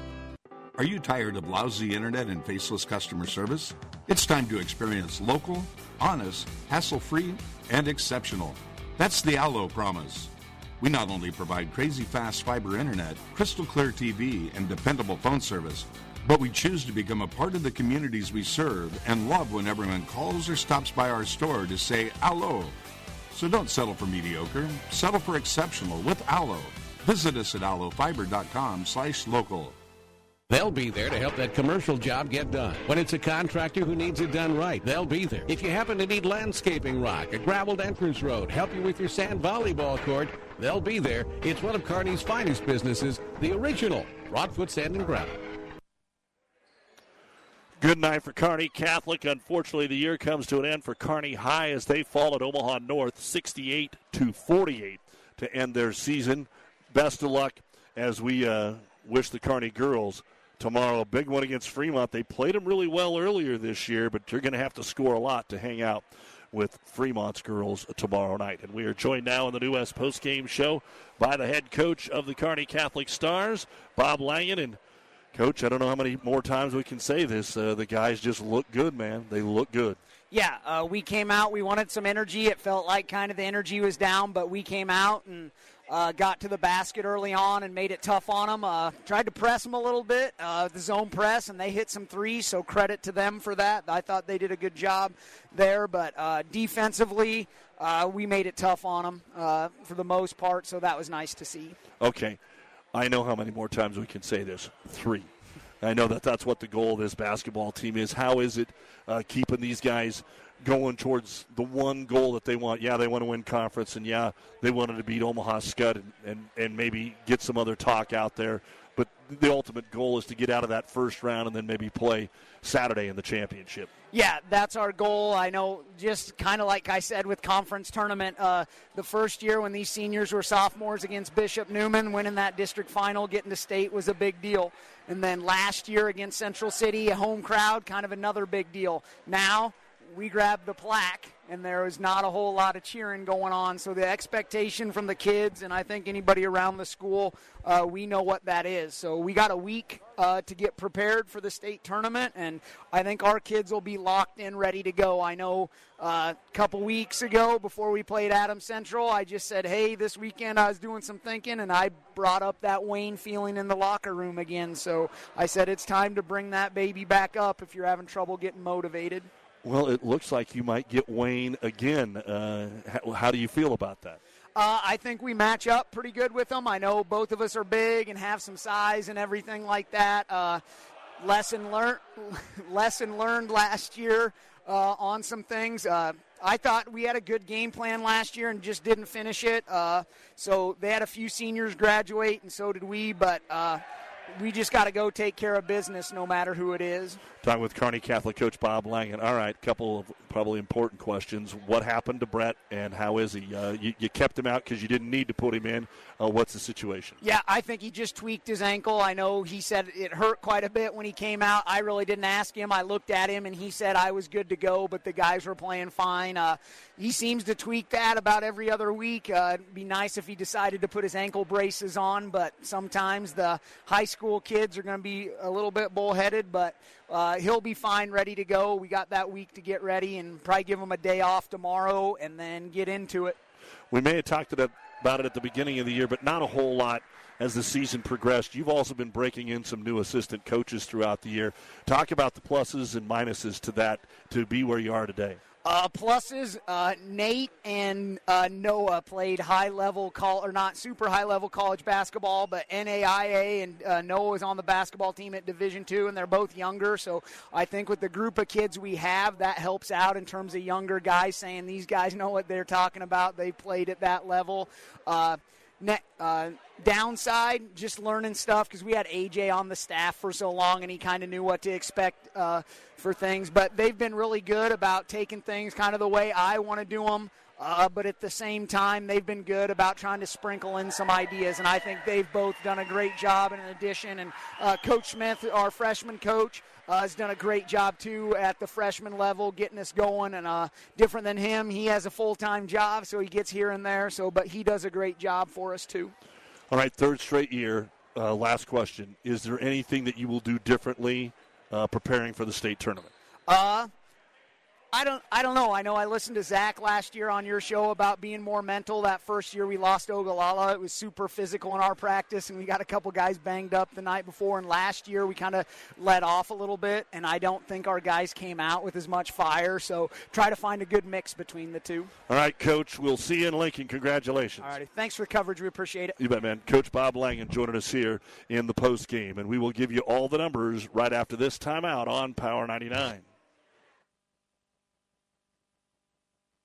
Are you tired of lousy internet and faceless customer service? It's time to experience local, honest, hassle free, and exceptional. That's the Allo promise. We not only provide crazy fast fiber internet, crystal clear TV, and dependable phone service, but we choose to become a part of the communities we serve and love when everyone calls or stops by our store to say Allo. So don't settle for mediocre, settle for exceptional with Allo. Visit us at allofiber.com slash local. They'll be there to help that commercial job get done. When it's a contractor who needs it done right, they'll be there. If you happen to need landscaping rock, a graveled entrance road, help you with your sand volleyball court, they'll be there. It's one of Kearney's finest businesses, the original Broadfoot Sand and Gravel. Good night for Kearney Catholic. Unfortunately, the year comes to an end for Kearney High as they fall at Omaha North 68 to 48 to end their season. Best of luck as we uh, wish the Kearney girls tomorrow. A Big one against Fremont. They played them really well earlier this year, but you're going to have to score a lot to hang out with Fremont's girls tomorrow night. And we are joined now in the New West postgame show by the head coach of the Kearney Catholic Stars, Bob Langen. And Coach, I don't know how many more times we can say this. Uh, the guys just look good, man. They look good. Yeah, uh, we came out. We wanted some energy. It felt like kind of the energy was down, but we came out and uh, got to the basket early on and made it tough on them. Uh, tried to press them a little bit, uh, the zone press, and they hit some threes. So credit to them for that. I thought they did a good job there, but uh, defensively, uh, we made it tough on them uh, for the most part. So that was nice to see. Okay, I know how many more times we can say this. Three. I know that that's what the goal of this basketball team is. How is it keeping these guys going towards the one goal that they want? Yeah, they want to win conference, and yeah, they wanted to beat Omaha Skutt and, and, and maybe get some other talk out there. But the ultimate goal is to get out of that first round and then maybe play Saturday in the championship. Yeah, that's our goal. I know, just kind of like I said with conference tournament, uh, the first year when these seniors were sophomores against Bishop Newman, winning that district final, getting to state was a big deal. And then last year against Central City, a home crowd, kind of another big deal. Now we grabbed the plaque, and there was not a whole lot of cheering going on. So the expectation from the kids, and I think anybody around the school, uh, we know what that is. So we got a week uh, to get prepared for the state tournament, and I think our kids will be locked in, ready to go. I know uh, a couple weeks ago, before we played Adams Central, I just said, "Hey, this weekend I was doing some thinking, and I brought up that Wayne feeling in the locker room again." So I said, "It's time to bring that baby back up if you're having trouble getting motivated." Well, it looks like you might get Wayne again. Uh, how, how, do you feel about that? Uh, I think we match up pretty good with them. I know both of us are big and have some size and everything like that. Uh, lesson learned. lesson learned last year uh, on some things. Uh, I thought we had a good game plan last year and just didn't finish it. Uh, so they had a few seniors graduate, and so did we. But we just got to go take care of business no matter who it is. Talking with Kearney Catholic coach Bob Langen. All right, couple of probably important questions. What happened to Brett and how is he? Uh, you, you, kept him out because you didn't need to put him in. Uh, what's the situation? Yeah, I think he just tweaked his ankle. I know he said it hurt quite a bit when he came out. I really didn't ask him. I looked at him and he said I was good to go, but the guys were playing fine. Uh, he seems to tweak that about every other week. Uh, it'd be nice if he decided to put his ankle braces on, but sometimes the high school kids are going to be a little bit bullheaded, but uh, he'll be fine, ready to go. We got that week to get ready and probably give him a day off tomorrow and then get into it. We may have talked about it at the beginning of the year, but not a whole lot as the season progressed. You've also been breaking in some new assistant coaches throughout the year. Talk about the pluses and minuses to that to be where you are today. Uh, pluses, uh, Nate and uh, Noah played high level call or not super high level college basketball, but NAIA and uh, Noah is on the basketball team at Division two, and they're both younger. So I think with the group of kids we have, that helps out in terms of younger guys saying these guys know what they're talking about. They played at that level. Uh, downside, just learning stuff because we had AJ on the staff for so long and he kind of knew what to expect uh, for things. But they've been really good about taking things kind of the way I want to do them. Uh, but at the same time, they've been good about trying to sprinkle in some ideas, and I think they've both done a great job. in addition, and uh, Coach Smith, our freshman coach, uh, has done a great job too at the freshman level, getting us going. And uh, different than him, he has a full time job, so he gets here and there. So, but he does a great job for us too. All right, third straight year. Uh, last question: Is there anything that you will do differently uh, preparing for the state tournament? Uh, I don't. I don't know. I know. I listened to Zach last year on your show about being more mental. That first year we lost Ogallala, it was super physical in our practice, and we got a couple guys banged up the night before. And last year we kind of let off a little bit, and I don't think our guys came out with as much fire. So try to find a good mix between the two. All right, Coach. We'll see you in Lincoln. Congratulations. All right. Thanks for the coverage. We appreciate it. You bet, man. Coach Bob Langen joining us here in the post game, and we will give you all the numbers right after this timeout on Power 99.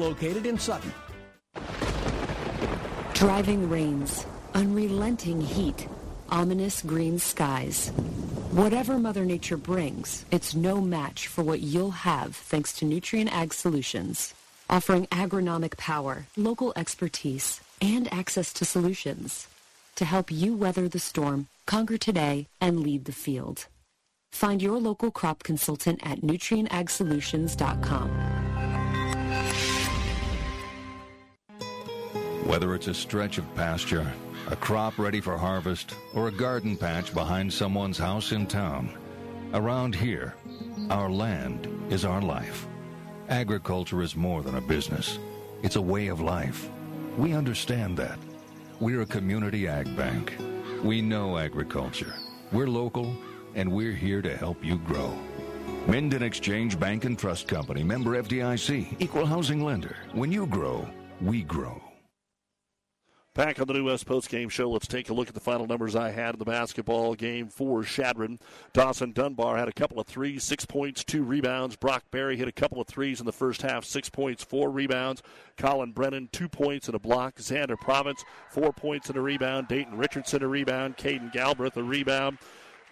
located in Sutton. Driving rains, unrelenting heat, ominous green skies. Whatever Mother Nature brings, it's no match for what you'll have thanks to Nutrien Ag Solutions, offering agronomic power, local expertise, and access to solutions to help you weather the storm, conquer today, and lead the field. Find your local crop consultant at nutrienagsolutions.com. Whether it's a stretch of pasture, a crop ready for harvest, or a garden patch behind someone's house in town, around here, our land is our life. Agriculture is more than a business. It's a way of life. We understand that. We're a community ag bank. We know agriculture. We're local, and we're here to help you grow. Minden Exchange Bank and Trust Company, member FDIC, equal housing lender. When you grow, we grow. Back on the New West Post Game Show, let's take a look at the final numbers I had in the basketball game for Chadron. Dawson Dunbar had a couple of threes, six points, two rebounds. Brock Berry hit a couple of threes in the first half, six points, four rebounds. Colin Brennan, two points and a block. Xander Province, four points and a rebound. Dayton Richardson, a rebound. Caden Galbraith, a rebound.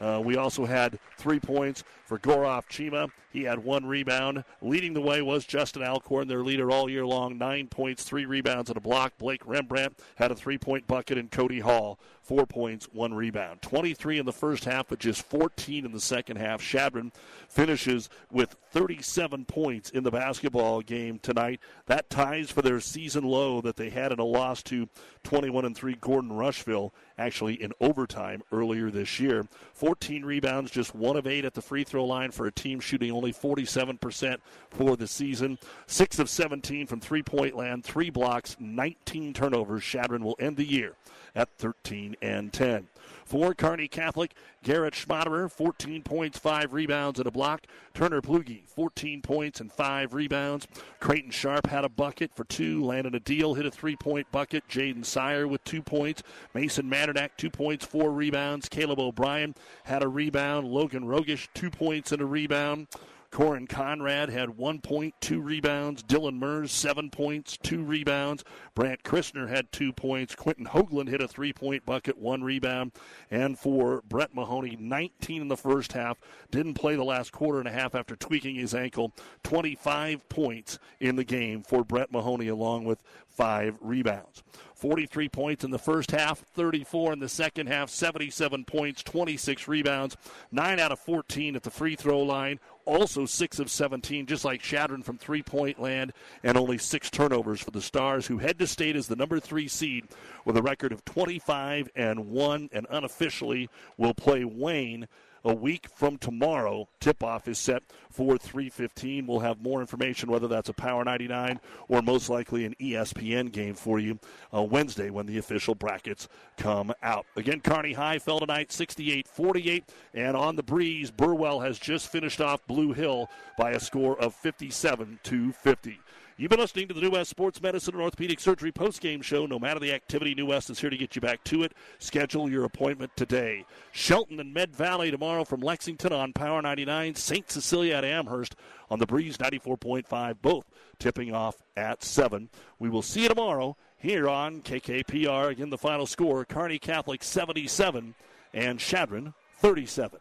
Uh, we also had three points for Goroff Chima. He had one rebound. Leading the way was Justin Alcorn, their leader all year long. Nine points, three rebounds, and a block. Blake Rembrandt had a three point bucket, and Cody Hall, four points, one rebound. 23 in the first half, but just 14 in the second half. Chadron finishes with 37 points in the basketball game tonight. That ties for their season low that they had in a loss to 21 and 3 Gordon Rushville, actually in overtime earlier this year. 14 rebounds, just one of eight at the free throw line for a team shooting only 47% for the season. Six of 17 from three point land, three blocks, 19 turnovers. Chadron will end the year at 13 and 10. For Kearney Catholic, Garrett Schmaderer, 14 points, 5 rebounds, and a block. Turner Plugi, 14 points and 5 rebounds. Creighton Sharp had a bucket for 2. Landon Adil hit a 3 point bucket. Jaden Sire with 2 points. Mason Mandernack, 2 points, 4 rebounds. Caleb O'Brien had a rebound. Logan Rogish, 2 points and a rebound. Corin Conrad had one point, two rebounds. Dylan Mers, seven points, two rebounds. Brant Christner had two points. Quentin Hoagland hit a three point bucket, one rebound. And for Brett Mahoney, 19 in the first half. Didn't play the last quarter and a half after tweaking his ankle. 25 points in the game for Brett Mahoney, along with five rebounds. 43 points in the first half, 34 in the second half, 77 points, 26 rebounds, 9 out of 14 at the free throw line, also 6 of 17, just like Chadron from three point land, and only six turnovers for the Stars, who head to state as the number three seed with a record of 25 and 1, and unofficially will play Wayne a week from tomorrow. Tip off is set for 3:15. We'll have more information whether that's a Power 99 or most likely an ESPN game for you uh, Wednesday when the official brackets come out. Again, Kearney High fell tonight 68-48 and on the breeze Burwell has just finished off Blue Hill by a score of 57 to 50. You've been listening to the New West Sports Medicine and Orthopedic Surgery postgame show. No matter the activity, New West is here to get you back to it. Schedule your appointment today. Shelton and Med Valley tomorrow from Lexington on Power 99. St. Cecilia at Amherst on the Breeze 94.5, both tipping off at 7. We will see you tomorrow here on KKPR. Again, the final score Kearney Catholic 77 and Chadron 37.